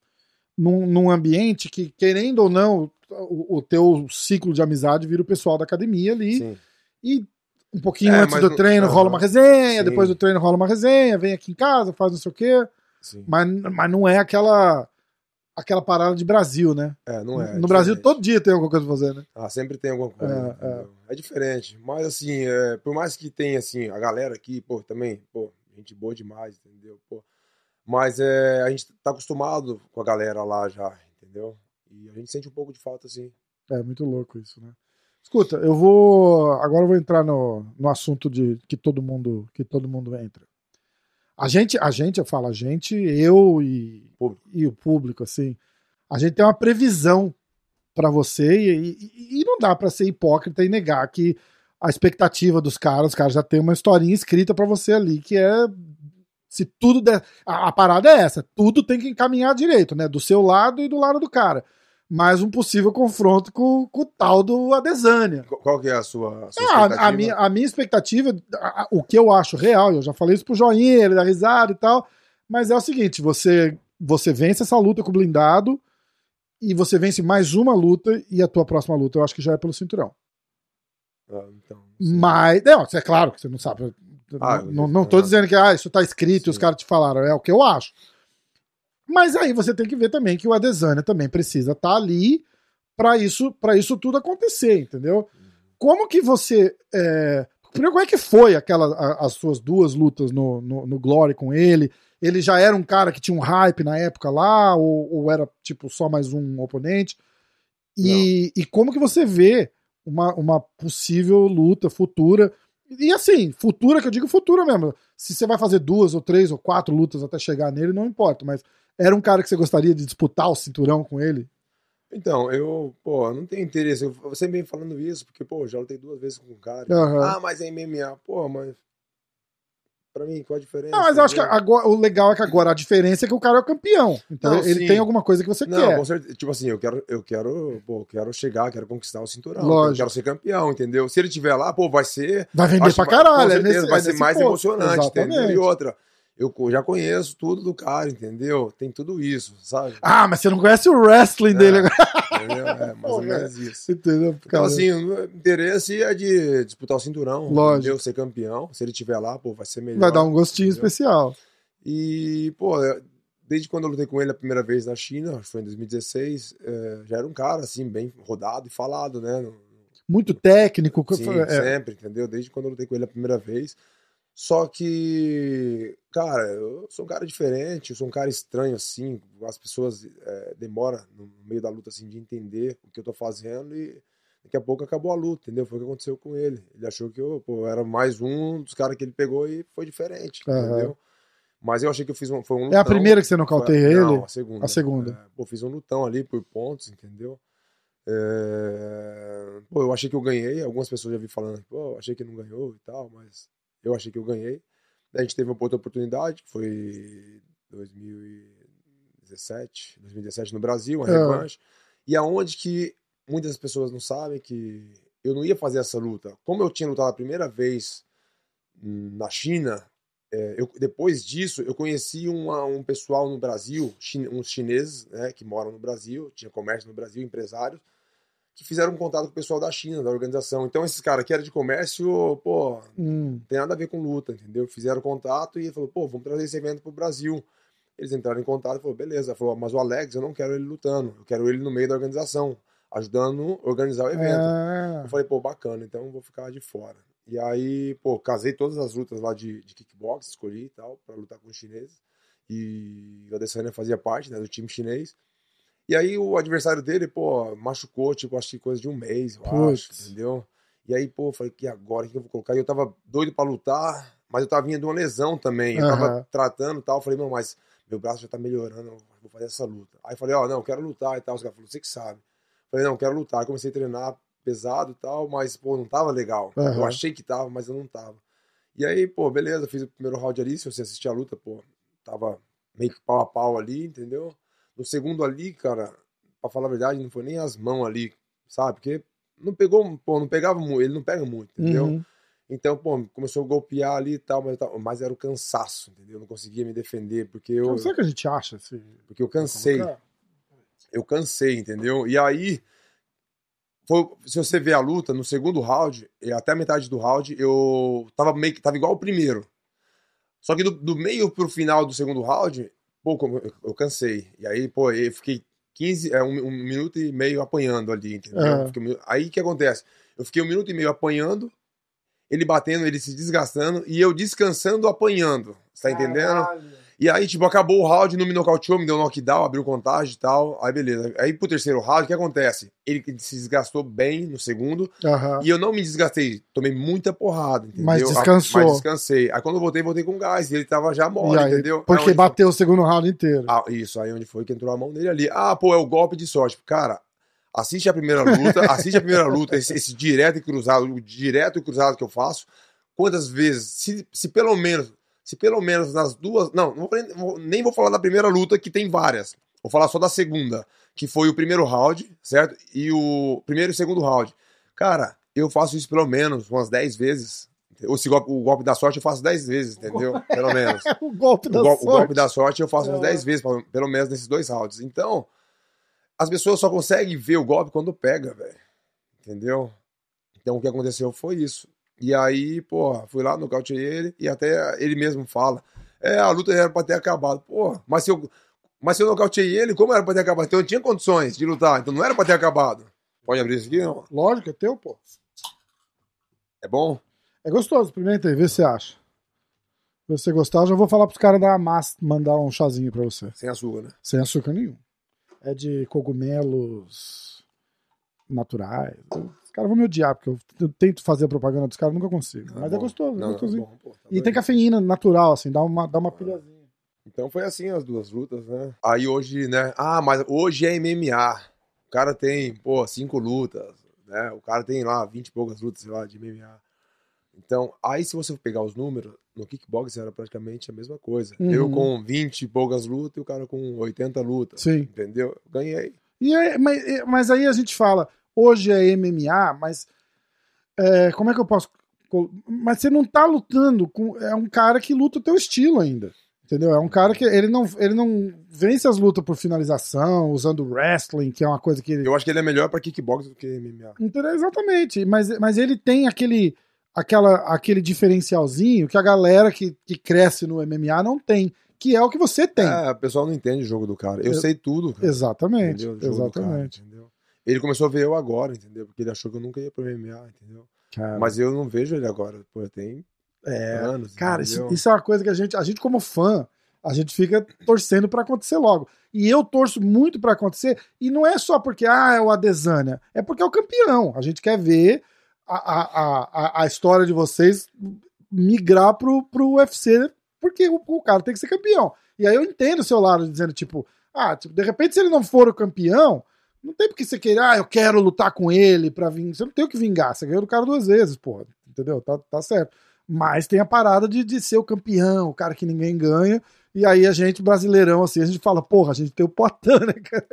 A: num, num ambiente que, querendo ou não, o, o teu ciclo de amizade vira o pessoal da academia ali.
B: Sim.
A: E um pouquinho
B: É,
A: antes do
B: não-
A: treino
B: Aham.
A: rola uma resenha,
B: Sim.
A: depois do treino rola uma resenha, vem aqui em casa, faz não sei o quê.
B: Sim.
A: Mas, mas não é aquela aquela parada de Brasil, né?
B: É, não é.
A: no Brasil,
B: diferente.
A: todo dia tem alguma coisa pra fazer, né?
B: Ah, sempre tem alguma coisa.
A: É,
B: entendeu? É, diferente. Mas assim, é, por mais que tenha assim, a galera aqui, pô, também, pô, gente boa demais, entendeu? Pô, mas é, a gente tá acostumado com a galera lá já, entendeu? E a gente sente um pouco de falta, assim.
A: É muito louco isso, né? Escuta, eu vou. Agora eu vou entrar no, no assunto de que todo mundo que todo mundo entra. A gente, a gente, eu falo, a gente, eu e,
B: Público.
A: e o público, assim, a gente tem uma previsão pra você e, e- e não dá pra ser hipócrita e negar que a expectativa dos caras, os caras já tem uma historinha escrita pra você ali, que é se tudo der. A, a parada é essa, tudo tem que encaminhar direito, né? Do seu lado e do lado do cara. Mas um possível confronto com, com o tal do Adesanya.
B: Qual, que é a sua, a sua
A: Ah,
B: expectativa?
A: a, minha, a minha expectativa, a- a- o que eu acho real, eu já falei isso pro Joinha, ele dá risada e tal, mas é o seguinte: você, você vence essa luta com o blindado e você vence mais uma luta e a tua próxima luta eu acho que já é pelo cinturão.
B: Ah, então.
A: Mas, não, é claro que você não sabe.
B: Ah,
A: não, não tô
B: ah.
A: dizendo que ah, isso tá escrito e os
B: Sim.
A: caras te falaram, é o que eu acho. Mas aí você tem que ver também que o Adesanya também precisa estar ali para isso, para isso tudo acontecer, entendeu? Como que você. É... Primeiro, como é que foi aquela, a- as suas duas lutas no, no, no Glory com ele? Ele já era um cara que tinha um hype na época lá, ou, ou era tipo só mais um oponente? E, e como que você vê uma, uma possível luta futura? E assim, futura que eu digo futura mesmo. Se você vai fazer duas ou três ou quatro lutas até chegar nele, não importa. Mas era um cara que você gostaria de disputar o cinturão com ele?
B: Então, eu, pô, não tenho interesse. Eu sempre venho falando isso, porque, pô, já lutei duas vezes com um cara.
A: Aham.
B: Ah, mas é MMA. Pô, mas. Pra mim, qual a diferença?
A: Não, mas eu acho que
B: entendeu?
A: agora, o legal é que agora a diferença é que o cara é o campeão. Então
B: Não,
A: ele
B: sim.
A: tem alguma coisa que você
B: Não,
A: quer.
B: com certeza. Tipo assim, eu quero, eu quero, pô, quero chegar, quero conquistar o cinturão.
A: Lógico.
B: Eu quero ser campeão, entendeu? Se ele tiver lá, pô, vai ser.
A: Vai vender
B: acho
A: pra caralho. É
B: certeza,
A: nesse-
B: vai
A: é
B: ser mais
A: ponto.
B: emocionante, entendeu?
A: Exatamente.
B: E outra, eu já conheço tudo do cara, entendeu? Tem tudo isso, sabe?
A: Ah, mas você não conhece o wrestling dele
B: É.
A: agora.
B: Entendeu? É, mais
A: Pô,
B: ou menos isso.
A: Entendeu?
B: Então, assim, o meu interesse é de disputar o cinturão,
A: Lógico.
B: entendeu? Ser campeão. Se ele tiver lá, pô, vai ser melhor.
A: vai dar um gostinho
B: entendeu?
A: especial.
B: E, pô, eu- desde quando eu lutei com ele a primeira vez na China, foi em 2016, eh, já era um cara, assim, bem rodado e falado, né?
A: Muito técnico.
B: Sim,
A: é,
B: sempre, entendeu? Desde quando eu lutei com ele a primeira vez. Só que, cara, eu sou um cara diferente, eu sou um cara estranho, assim. As pessoas eh, demoram no meio da luta, assim, de entender o que eu tô fazendo e daqui a pouco acabou a luta, entendeu? Foi o que aconteceu com ele. Ele achou que eu, pô, era mais um dos caras que ele pegou e foi diferente,
A: Aham.
B: entendeu? Mas eu achei que eu fiz um, foi um
A: é a
B: lutão.
A: primeira que você
B: Foi-
A: nocauteia ele?
B: Não, a segunda.
A: A segunda.
B: É, pô, fiz um lutão ali por pontos, entendeu? É, Pô, eu achei que eu ganhei. Algumas pessoas já vi falando, pô, achei que não ganhou e tal, mas eu achei que eu ganhei. A gente teve uma outra oportunidade, que foi 2017, 2017 no Brasil, uma
A: É.
B: revanche. E aonde que muitas pessoas não sabem que eu não ia fazer essa luta. Como eu tinha lutado a primeira vez na China, é, eu- depois disso eu conheci uma- um pessoal no Brasil, chine- uns chineses, né, que moram no Brasil, tinha comércio no Brasil, empresários, que fizeram um contato com o pessoal da China, da organização. Então esses caras que eram de comércio, pô,
A: Hum.
B: não tem nada a ver com luta, entendeu? Fizeram contato e falou, pô, vamos trazer esse evento pro Brasil. Eles entraram em contato e falou, beleza. Falou, mas o Alex, eu não quero ele lutando, eu quero ele no meio da organização, ajudando a organizar o evento.
A: É.
B: Eu falei, pô, bacana, então vou ficar de fora. E aí, pô, casei todas as lutas lá de, de kickbox, escolhi e tal, pra lutar com os chineses. E o Adesanya fazia parte, né, do time chinês. E aí o adversário dele, pô, machucou, tipo, acho que coisa de um mês, eu acho, entendeu? E aí, pô, falei, que agora, o que eu vou colocar? E eu tava doido pra lutar, mas eu tava vindo de uma lesão também. Eu
A: Aham.
B: tava tratando e tal. Falei, não, mas meu braço já tá melhorando, vou fazer essa luta. Aí falei, ó, não, eu quero lutar e tal. Os caras falaram, você que sabe. Falei, não, quero lutar. Comecei a treinar pesado e tal, mas, pô, não tava legal.
A: Aham.
B: Eu achei que tava, mas eu não tava. E aí, pô, beleza, fiz o primeiro round ali. Se você assistir a luta, pô, tava meio que pau a pau ali, entendeu? No segundo ali, cara, pra falar a verdade, não foi nem as mãos ali, sabe? Porque não pegou, pô, não pegava muito, ele não pega muito, entendeu?
A: Uhum.
B: Então, pô, começou a golpear ali e tal, mas, mas era o cansaço, entendeu? Eu não conseguia me defender, porque eu,
A: Não sei o que a gente acha. Assim,
B: porque eu cansei,
A: Como que é?
B: eu cansei, entendeu? E aí, foi, se você ver a luta, no segundo round, até a metade do round, eu tava meio que, tava igual o primeiro. Só que do, do meio pro final do segundo round, pô, eu, cansei. E aí, pô, eu fiquei 15, é, um, um minuto e meio apanhando ali, entendeu? Um minu- aí o que acontece? Eu fiquei um minuto e meio apanhando, ele batendo, ele se desgastando, e eu descansando, apanhando. Você tá entendendo? E aí, tipo, acabou o round, não me nocauteou, me deu um knockdown, abriu contagem e tal. Aí, beleza. Aí, pro terceiro round, o que acontece? Ele se desgastou bem no segundo. E eu não me desgastei. Tomei muita porrada, entendeu?
A: Mas descansou.
B: Mas descansei. Aí, quando eu voltei, voltei com gás. E ele tava já mole,
A: aí,
B: entendeu?
A: Porque
B: Aí,
A: bateu o segundo round inteiro.
B: Ah, isso. Aí, onde foi que entrou a mão dele ali. Ah, pô, é o golpe de sorte. Cara, assiste a primeira luta. assiste a primeira luta. Esse, esse direto e cruzado. O direto e cruzado que eu faço. Quantas vezes? Se, se pelo menos se pelo menos nas duas. Não, não vou nem, vou- falar da primeira luta, que tem várias. Vou falar só da segunda, que foi o primeiro round, certo? E o primeiro e segundo round. Cara, eu faço isso pelo menos umas 10 vezes. Esse golpe, o golpe da sorte eu faço 10 vezes, entendeu? Pelo menos.
A: o golpe
B: O,
A: da
B: gol- o golpe da sorte eu faço umas
A: É.
B: 10 vezes, pelo- pelo menos nesses dois rounds. Então, as pessoas só conseguem ver o golpe quando pega, velho. Entendeu? Então o que aconteceu foi isso. E aí, porra, fui lá, nocauteei ele, e até ele mesmo fala: É, a luta era pra ter acabado. Porra, mas se eu, mas se eu nocauteei ele, como era pra ter acabado? Então eu tinha condições de lutar, então não era pra ter acabado. Pode abrir isso aqui, não?
A: Lógico, é teu, pô.
B: É bom?
A: É gostoso, experimenta aí, vê se você acha. Se você gostar, já vou falar pros caras da massa mandar um chazinho pra você.
B: Sem açúcar, né?
A: Sem açúcar nenhum. É de cogumelos naturais. Os caras vão me odiar, porque eu, tento fazer a propaganda dos caras, nunca consigo.
B: Não,
A: Mas é
B: bom.
A: gostoso, é
B: Não, não,
A: gostosinho.
B: pô, tá
A: E tem cafeína natural, assim, dá uma, dá uma pilhazinha.
B: Então foi assim as duas lutas, né? Aí hoje, né? Ah, mas hoje é MMA. O cara tem, pô, cinco lutas, né? O cara tem lá 20 e poucas lutas, sei lá, de MMA. Então, aí se você pegar os números, no kickbox era praticamente a mesma coisa.
A: Uhum.
B: Eu com 20 e poucas lutas e o cara com 80 lutas.
A: Sim.
B: Entendeu? Ganhei.
A: E aí, mas, é, mas aí a gente fala, hoje é MMA, mas é, como é que eu posso. Mas você não tá lutando com. É um cara que luta o teu estilo ainda. Entendeu? É um cara que ele não, ele não vence as lutas por finalização, usando wrestling, que é uma coisa que ele.
B: Eu acho que ele é melhor pra kickbox do que MMA.
A: Entendeu? Exatamente. Mas, mas ele tem aquele, aquela, aquele diferencialzinho que a galera que, que cresce no MMA não tem. Que é o que você tem.
B: É, o pessoal não entende o jogo do cara. Eu,
A: Eu-
B: sei tudo, cara.
A: exatamente.
B: Do cara,
A: Exatamente.
B: entendeu? Ele começou a ver eu agora, entendeu? Porque ele achou que eu nunca ia pro MMA, entendeu?
A: Cara,
B: Mas eu não vejo ele agora. Pô, tem
A: é,
B: anos.
A: Cara, isso, isso é uma coisa que a gente, a gente como fã, a gente fica torcendo pra acontecer logo. E eu torço muito pra acontecer, e não é só porque ah, é o Adesanya, é porque é o campeão. A gente quer ver a, a, a, a- a história de vocês migrar pro, pro UFC, porque o, o cara tem que ser campeão. E aí eu entendo o seu lado dizendo, tipo, ah, tipo, de repente, se ele não for o campeão, Não tem porque você querer, ah, eu quero lutar com ele pra vir. Você não tem o que vingar, você ganhou do cara duas vezes, porra. Entendeu? Tá, tá certo. Mas tem a parada de, de ser o campeão, o cara que ninguém ganha. E aí a gente, brasileirão, assim, a gente fala, porra, a gente tem o Potan, né, cara?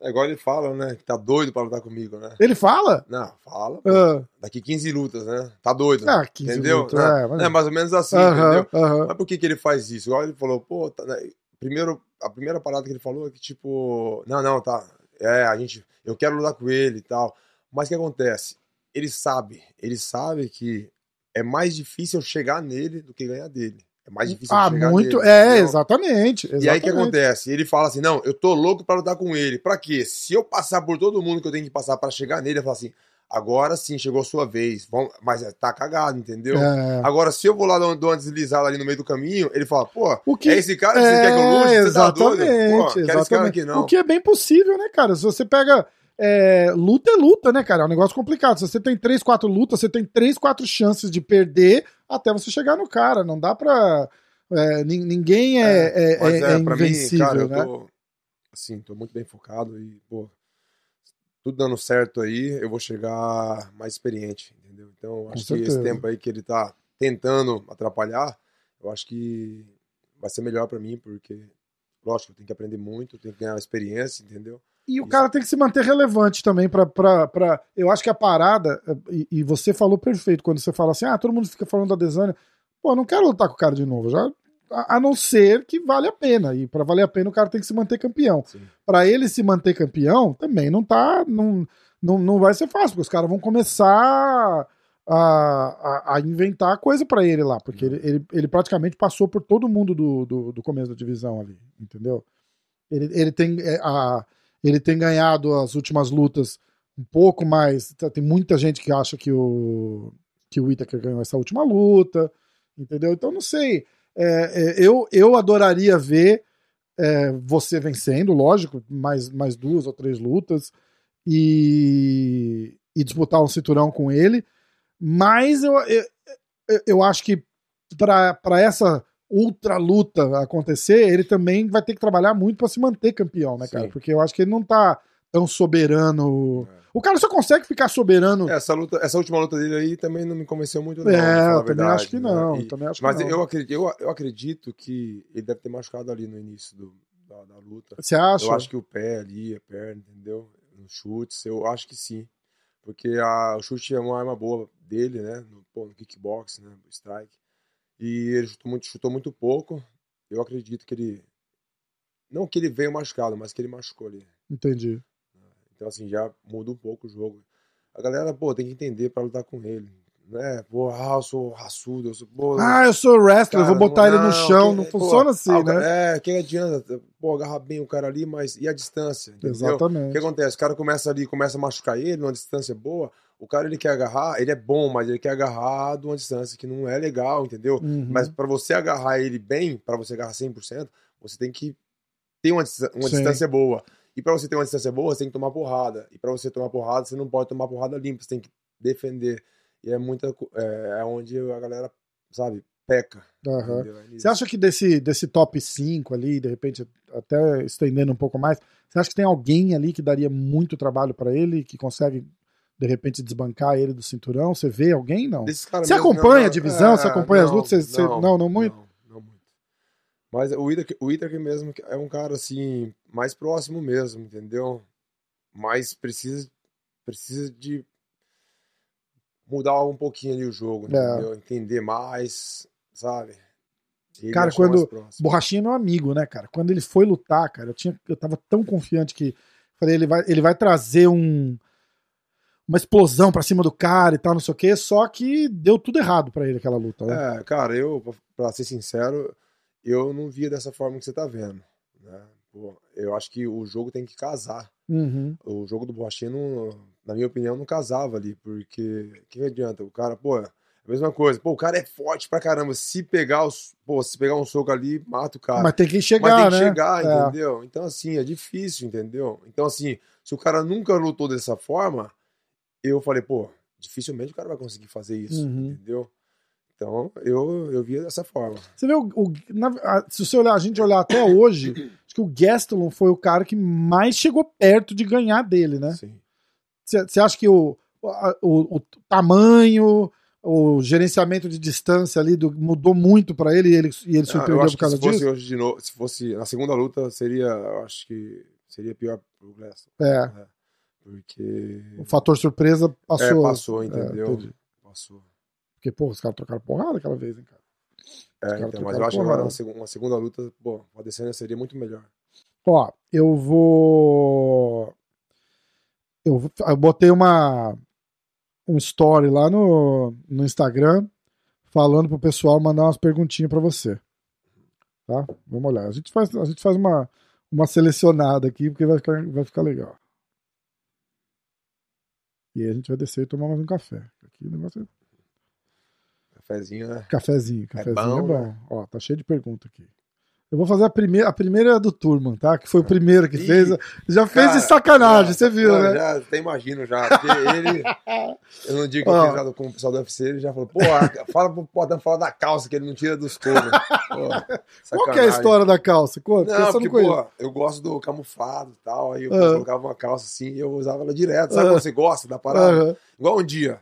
B: É igual ele fala, né? Que tá doido pra lutar comigo, né?
A: Ele fala?
B: Não, fala.
A: Ah.
B: Daqui 15 lutas, né? Tá doido.
A: Ah, 15
B: entendeu?
A: lutas,
B: Né?
A: é, mas-
B: É mais ou menos assim,
A: Aham,
B: entendeu?
A: aham.
B: Mas por que, que ele faz isso? Igual ele falou, pô, tá, né? primeiro, a primeira parada que ele falou é que, tipo, não, não, tá. É, a gente. Eu quero lutar com ele e tal. Mas o que acontece? Ele sabe, ele sabe que é mais difícil chegar nele do que ganhar dele. É mais difícil
A: Ah,
B: chegar
A: muito.
B: nele.
A: É,
B: entendeu?
A: exatamente.
B: E aí o que
A: exatamente.
B: acontece? Ele fala assim: não, eu tô louco pra lutar com ele. Pra quê? Se eu passar por todo mundo que eu tenho que passar pra chegar nele, eu falo assim: agora sim, chegou a sua vez. Vamos... Mas é, tá cagado, entendeu?
A: É.
B: Agora, se eu vou lá dar uma- deslizada ali no meio do caminho, ele fala: pô,
A: O que
B: é esse cara que você quer que eu lute? Você tá doido? Pô,
A: exatamente,
B: esse cara
A: exatamente.
B: aqui não.
A: O que é bem possível, né, cara? Se você pega. é, luta é luta, né, cara? É um negócio complicado. Se você tem três, quatro lutas, você tem três, quatro chances de perder até você chegar no cara. Não dá pra. é, nin- ninguém é, é,
B: Mas
A: é- é
B: pra mim,
A: invencível,
B: cara, eu
A: né?
B: tô, assim, tô muito bem focado e, pô, tudo dando certo aí, eu vou chegar mais experiente, entendeu? Então, acho que esse tempo aí que ele tá tentando atrapalhar, eu acho que vai ser melhor pra mim, porque, lógico, eu tenho que aprender muito, tenho que ganhar experiência, entendeu?
A: E o
B: Isso.
A: cara tem que se manter relevante também pra, pra. Eu acho que a parada, e, e você falou perfeito quando você fala assim, ah, todo mundo fica falando da Desânia. Pô, eu não quero lutar com o cara de novo, já, a, não ser que vale a pena. E pra valer a pena o cara tem que se manter campeão. Pra ele se manter campeão, também não tá... Não, não, não vai ser fácil, porque os caras vão começar a, a, a inventar coisa pra ele lá, porque ele, ele, ele praticamente passou por todo mundo do, do, do começo da divisão ali, entendeu? Ele, ele tem é, a ele tem ganhado as últimas lutas um pouco mais. tá, Tem muita gente que acha que o que o Whittaker ganhou essa última luta, entendeu? Então não sei. É, é, eu, eu adoraria ver é, você vencendo, lógico, mais, mais duas ou três lutas e, e disputar um cinturão com ele. Mas eu, eu, eu- acho que para essa ultra luta acontecer, ele também vai ter que trabalhar muito para se manter campeão, né, cara?
B: Sim.
A: Porque eu acho que ele não tá tão soberano. O cara só consegue ficar soberano.
B: Essa, luta, essa última luta dele aí também não me convenceu muito, não.
A: É, eu também
B: verdade,
A: acho que
B: né?
A: não.
B: E-
A: também acho
B: mas eu acredito, eu, eu acredito que ele deve ter machucado ali no início do- da, da luta.
A: Você acha?
B: Eu acho que o pé ali, a perna, entendeu? Nos chutes, eu acho que sim. Porque a, o chute é uma arma boa dele, né? No, pô, no kickbox, né? No strike. E ele chutou muito, chutou muito pouco. Eu acredito que ele. Não que ele veio machucado, mas que ele machucou ali.
A: Entendi.
B: Então, assim, já muda um pouco o jogo. A galera, pô, tem que entender pra lutar com ele. Né? Pô, ah, eu sou raçudo, eu sou. Pô,
A: Ah, eu sou wrestler,
B: cara,
A: vou botar ele no
B: não,
A: chão.
B: que-
A: Não
B: pô,
A: funciona assim,
B: ah,
A: né?
B: É, que adianta, pô, agarrar bem o cara ali, mas e a distância? Entendeu? O
A: Exatamente.
B: que acontece? O cara começa ali, começa a machucar ele numa distância boa. O cara ele quer agarrar, ele é bom, mas ele quer agarrar de uma distância que não é legal, entendeu?
A: Uhum.
B: Mas pra você agarrar ele bem, pra você agarrar 100%, você tem que ter uma, uma distância boa. E pra você ter uma distância boa, você tem que tomar porrada. E pra você tomar porrada, você não pode tomar porrada limpa, você tem que defender. E é muita é, é onde a galera, sabe, peca. É nisso.
A: Você acha que desse, desse top 5 ali, de repente, até estendendo um pouco mais, você acha que tem alguém ali que daria muito trabalho pra ele, que consegue, de repente, desbancar ele do cinturão? Você vê alguém? Não. Você acompanha
B: não,
A: a divisão? Você acompanha as lutas? Você- você- não, não muito?
B: Não, não muito. Mas o Whittaker, o Whittaker mesmo é um cara assim, mais próximo mesmo, entendeu? Mas precisa, precisa de mudar um pouquinho ali o jogo,
A: É.
B: entendeu? Entender mais, sabe? Ele
A: Cara, quando-. Borrachinha é meu amigo, né, cara? Quando ele foi lutar, cara, eu, tinha, eu tava tão confiante que. Falei, ele vai, ele vai trazer um. Uma explosão pra cima do cara e tal, não sei o quê, só que deu tudo errado pra ele aquela luta. Né?
B: É, cara, eu, pra ser sincero, eu não via dessa forma que você tá vendo, né? Pô, eu acho que o jogo tem que casar.
A: Uhum.
B: o jogo do Borrachinha, na minha opinião, não casava ali, porque o que adianta? O cara, pô, é a mesma coisa, pô, o cara é forte pra caramba, se pegar os, pô, se pegar um soco ali, mata o cara.
A: Mas tem que
B: Mas
A: chegar,
B: tem que
A: né?
B: chegar,
A: É.
B: entendeu? Então, assim, é difícil, entendeu? Então, assim, se o cara nunca lutou dessa forma, eu falei, pô, dificilmente o cara vai conseguir fazer isso,
A: Uhum.
B: entendeu? Então, eu, eu via dessa forma.
A: Você vê, o, o- na- a- se você olhar, a gente olhar até hoje, acho que o Gastelum foi o cara que mais chegou perto de ganhar dele, né?
B: Sim.
A: Você acha que o, o, o, tamanho, o gerenciamento de distância ali do, mudou muito para ele e ele, e ele
B: Ah,
A: surpreendeu
B: eu acho
A: por causa
B: que se fosse
A: disso?
B: hoje de novo, se fosse na segunda luta, seria, eu acho que seria pior pro Glaston.
A: É,
B: Porque
A: o fator surpresa passou.
B: é, passou, entendeu?
A: entendi.
B: passou.
A: Porque, pô, os caras trocaram porrada aquela vez, hein, cara.
B: É, então, mas eu acho que
A: porrada.
B: uma segunda, uma segunda luta, pô, o Adesanya seria muito melhor.
A: Ó, eu vou. Eu, eu botei uma um story lá no, no Instagram falando pro pessoal mandar umas perguntinhas pra você. Tá? Vamos olhar. A gente faz, a gente faz uma, uma selecionada aqui porque vai ficar, vai ficar legal. E aí a gente vai descer e tomar mais um café. Aqui o negócio é
B: Cafezinho, né?
A: Cafezinho, cafezinho é bom.
B: bom, né?
A: Ó, tá cheio de pergunta aqui. Eu vou fazer a primeira, a primeira é do Turman, tá? Que foi o primeiro que
B: Ih,
A: fez. Já fez de sacanagem, você viu,
B: não,
A: né?
B: Já, até imagino já. Porque ele. Eu não digo que eu fiz nada com o pessoal do UFC, ele já falou, pô, fala pro Portão falar da calça que ele não tira dos coros. Pô,
A: Qual que é a história da calça? Conta,
B: Não,
A: porque
B: porque, pô, eu gosto do camuflado e tal. Aí eu
A: Ah.
B: colocava uma calça assim e eu usava ela direto. Sabe
A: Ah.
B: quando você gosta da parada?
A: Aham.
B: Igual um dia.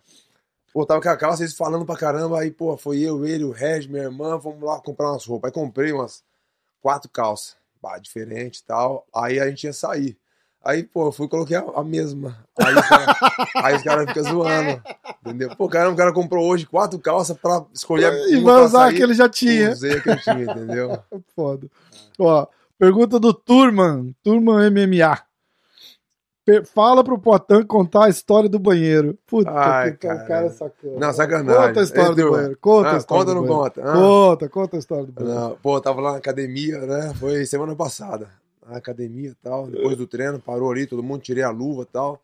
B: Pô, tava com a calça, eles falando pra caramba. Aí, pô, foi eu, ele, o Reg, minha irmã, vamos lá comprar umas roupas. Aí comprei umas quatro calças. Bah, diferente e tal. Aí a gente ia sair. Aí, pô, eu fui e coloquei a, a mesma. Aí os caras ficam zoando. Entendeu? Pô, caramba, o cara comprou hoje quatro calças pra escolher
A: E
B: uma
A: vai usar
B: sair.
A: a que ele já tinha.
B: Usei a que eu tinha, entendeu?
A: Foda. Ó, pergunta do Turman, Turman MMA. Fala pro Potan contar a história do banheiro. Puta
B: Ai,
A: que
B: cara.
A: cara sacou.
B: Não, sacanagem.
A: Conta a história
B: Ele
A: do
B: deu-
A: banheiro. Conta a
B: Ah,
A: história
B: conta ou não conta? Ah.
A: Conta, conta a história do banheiro.
B: Não, pô, tava lá na academia, né? Foi semana passada. Na academia e tal. Depois do treino, parou ali, todo mundo, tirei a luva e tal.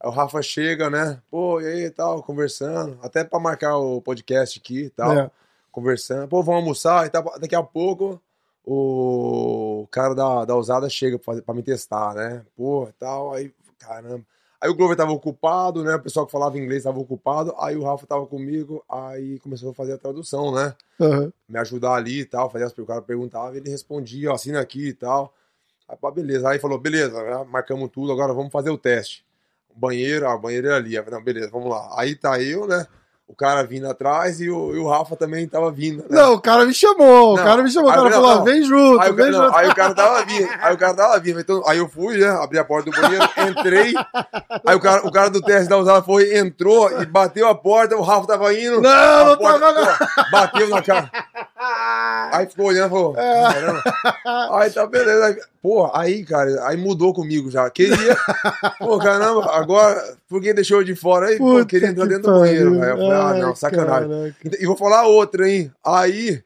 B: Aí o Rafa chega, né? Pô, e aí, tal, conversando. Até pra marcar o podcast aqui e tal.
A: É.
B: Conversando. Pô, vamos almoçar e tal. Daqui a pouco o cara da, da usada chega pra, fazer, pra me testar, né? Pô, tal. Aí, caramba. Aí o Glover tava ocupado, né? O pessoal que falava inglês tava ocupado. Aí o Rafa tava comigo. Aí começou a fazer a tradução, né?
A: Aham.
B: me ajudar ali e tal, fazer as o cara perguntava, e ele respondia, ó, assina aqui e tal. Aí, pá, beleza. Aí falou, beleza, marcamos tudo, agora vamos fazer o teste. Banheiro, a banheira ali. Aí, não, beleza, vamos lá. Aí tá eu, né? O cara vindo atrás e o, e o Rafa também tava vindo. Né?
A: Não, o cara me chamou. o
B: Não,
A: cara me chamou. O cara falou:
B: não,
A: vem junto,
B: Aí o,
A: vem
B: cara, não,
A: junto.
B: aí o cara tava vindo, aí o cara tava vindo. Então, aí eu fui, né? Abri a porta do banheiro, entrei. Aí o cara, o cara do teste da usada foi, entrou e bateu a porta, o Rafa tava indo.
A: Não, não
B: porta,
A: tava, não.
B: Bateu na cara. Aí ficou olhando e falou,
A: É.
B: caramba. Aí tá beleza. Aí, pô, aí, cara, aí mudou comigo já. Queria. Pô, caramba, agora, por que deixou eu de fora? Aí, pô, queria entrar dentro do banheiro,
A: pariu.
B: Ah, não, sacanagem.
A: caraca.
B: E vou falar outra, hein? Aí,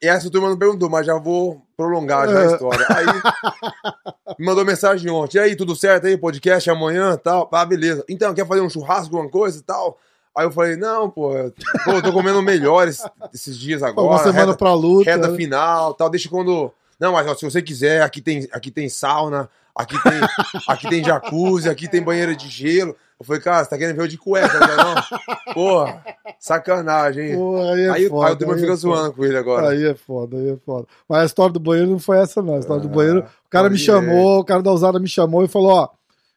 B: essa turma não perguntou, mas já vou prolongar já a
A: É.
B: história. Aí, me mandou mensagem ontem. E aí, tudo certo aí? Podcast amanhã tal? Ah, beleza. Então, quer fazer um churrasco, alguma coisa e tal? Aí eu falei, não, pô, pô, eu tô comendo melhores esses dias agora.
A: Uma semana
B: reta-
A: pra luta.
B: reta
A: né?
B: final, tal, deixa quando. Não, mas ó, se você quiser, aqui tem, aqui tem sauna, aqui tem, aqui tem jacuzzi, aqui tem banheira de gelo. Eu falei, cara, você tá querendo ver eu de cueca, não? é não? Porra, sacanagem, hein?
A: Pô, aí é
B: aí,
A: foda.
B: aí o
A: aí
B: fica
A: é
B: zoando com ele agora.
A: Aí é foda, aí é foda. Mas a história do banheiro não foi essa, não. A história do
B: Ah,
A: banheiro, o cara me
B: pode
A: chamou, o cara da usada me chamou e falou: ó,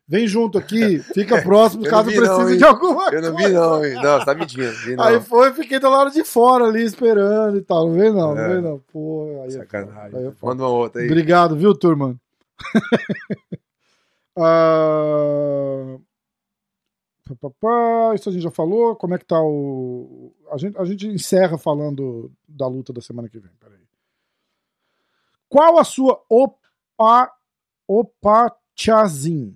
A: vem junto aqui, fica próximo caso
B: não vi não,
A: precise
B: hein?
A: de alguma
B: Eu não
A: coisa.
B: vi, não, hein? Não, você tá mentindo. Vi, não.
A: Aí foi, fiquei do lado de fora ali esperando e tal. Não vem não, não
B: É.
A: vem não. Pô, aí é
B: Sacanagem.
A: aí é.
B: Manda uma outra aí.
A: Obrigado, viu, turma? Ah, Isso a gente já falou. Como é que tá o. A gente, a gente encerra falando da luta da semana que vem. Peraí. Qual a sua opa, opachazin?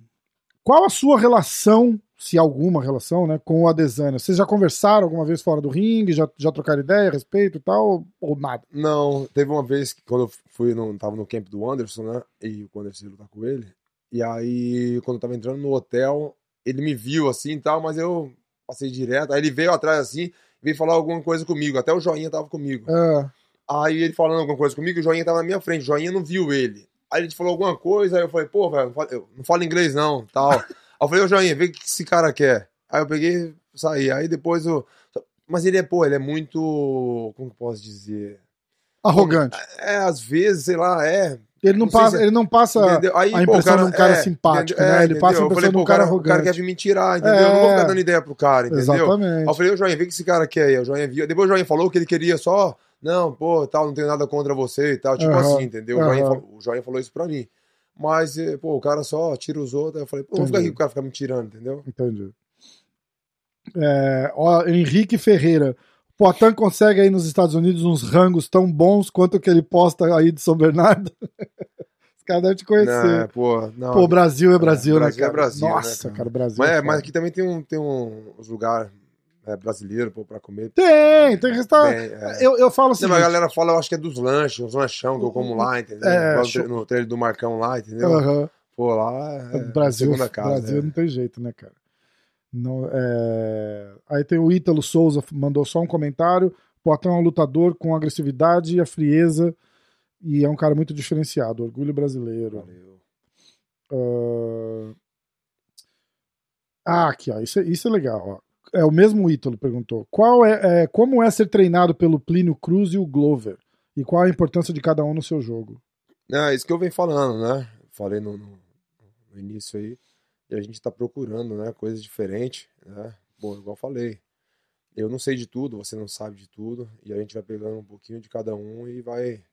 A: Qual a sua relação, se alguma relação, né, com o Adesanya? Vocês já conversaram alguma vez fora do ringue? Já, já trocaram ideia a respeito e tal? Ou, nada?
B: Não, teve uma vez que quando eu fui, no, tava no camp do Anderson, né? E o Anderson ia lutar com ele. E aí, quando eu tava entrando no hotel, ele me viu assim e tal, mas eu passei direto. Aí ele veio atrás assim, veio falar alguma coisa comigo. Até o Joinha tava comigo.
A: É,
B: Aí ele falando alguma coisa comigo, o Joinha tava na minha frente. O Joinha não viu ele. Aí ele falou alguma coisa, aí eu falei, pô, velho, não falo inglês não, tal. aí eu falei, ô Joinha, vê o que esse cara quer. Aí eu peguei, saí. Aí depois eu. Mas ele é, pô, ele é muito. Como posso dizer?
A: arrogante.
B: É, às vezes, sei lá, é.
A: Ele não,
B: Não
A: passa,
B: se-
A: ele não passa
B: Entendeu? Aí,
A: a impressão
B: o
A: de um cara
B: é,
A: simpático,
B: entendeu?
A: né?
B: É,
A: Ele passa a
B: entendeu?
A: Impressão
B: falei,
A: de um
B: pô,
A: cara
B: O cara
A: arrogante.
B: quer vir me tirar, entendeu? Eu não vou
A: É.
B: ficar dando ideia pro cara, entendeu? Aí
A: Exatamente.
B: eu falei, ô Joinha, vê o que esse cara quer aí. O Joinha viu. Depois o Joinha falou que ele queria só, não, pô, tal, não tenho nada contra você e tal. Tipo
A: Aham,
B: assim, entendeu? O Joinha, o Joinha falou isso pra mim. Mas, eh, pô, o cara só tira os outros. Aí eu falei, pô, não vou ficar aqui pro cara ficar me tirando, entendeu?
A: Entendi. É, ó, Henrique Ferreira. O Poitin consegue aí nos Estados Unidos uns rangos tão bons quanto o que ele posta aí de São Bernardo? Os caras devem te
B: Não, é,
A: conhecer.
B: pô, não.
A: Pô, Brasil é Brasil, né,
B: Brasil é
A: cara?
B: Brasil, né,
A: Nossa,
B: cara?
A: cara, Brasil.
B: mas,
A: é
B: é, mas aqui também tem, um, tem um, uns lugares é, brasileiros, pô, pra comer.
A: Tem, tem restaurante.
B: É.
A: Eu, eu falo assim.
B: A galera fala, eu acho que é dos lanches, uns lanchão que eu como lá, entendeu?
A: É, show.
B: no, no trailer do Marcão lá, entendeu? Pô, lá é
A: Brasil,
B: segunda casa.
A: Brasil
B: é.
A: não tem jeito, né, cara? Não, é... Aí tem o Ítalo Souza, mandou só um comentário. Poitin é um lutador com agressividade e a frieza e é um cara muito diferenciado. Orgulho brasileiro.
B: Valeu.
A: Ah, Ah, aqui, ó. Isso, é- isso é legal. Ó. É o mesmo Ítalo perguntou. Qual é, é, como é ser treinado pelo Plínio Cruz e o Glover? E qual a importância de cada um no seu jogo?
B: É isso que eu venho falando, né? Falei no, no- no início aí. E a gente tá procurando, né? Coisas diferentes, né? Bom, igual falei. Eu não sei de tudo, você não sabe de tudo. E a gente vai pegando um pouquinho de cada um e vai,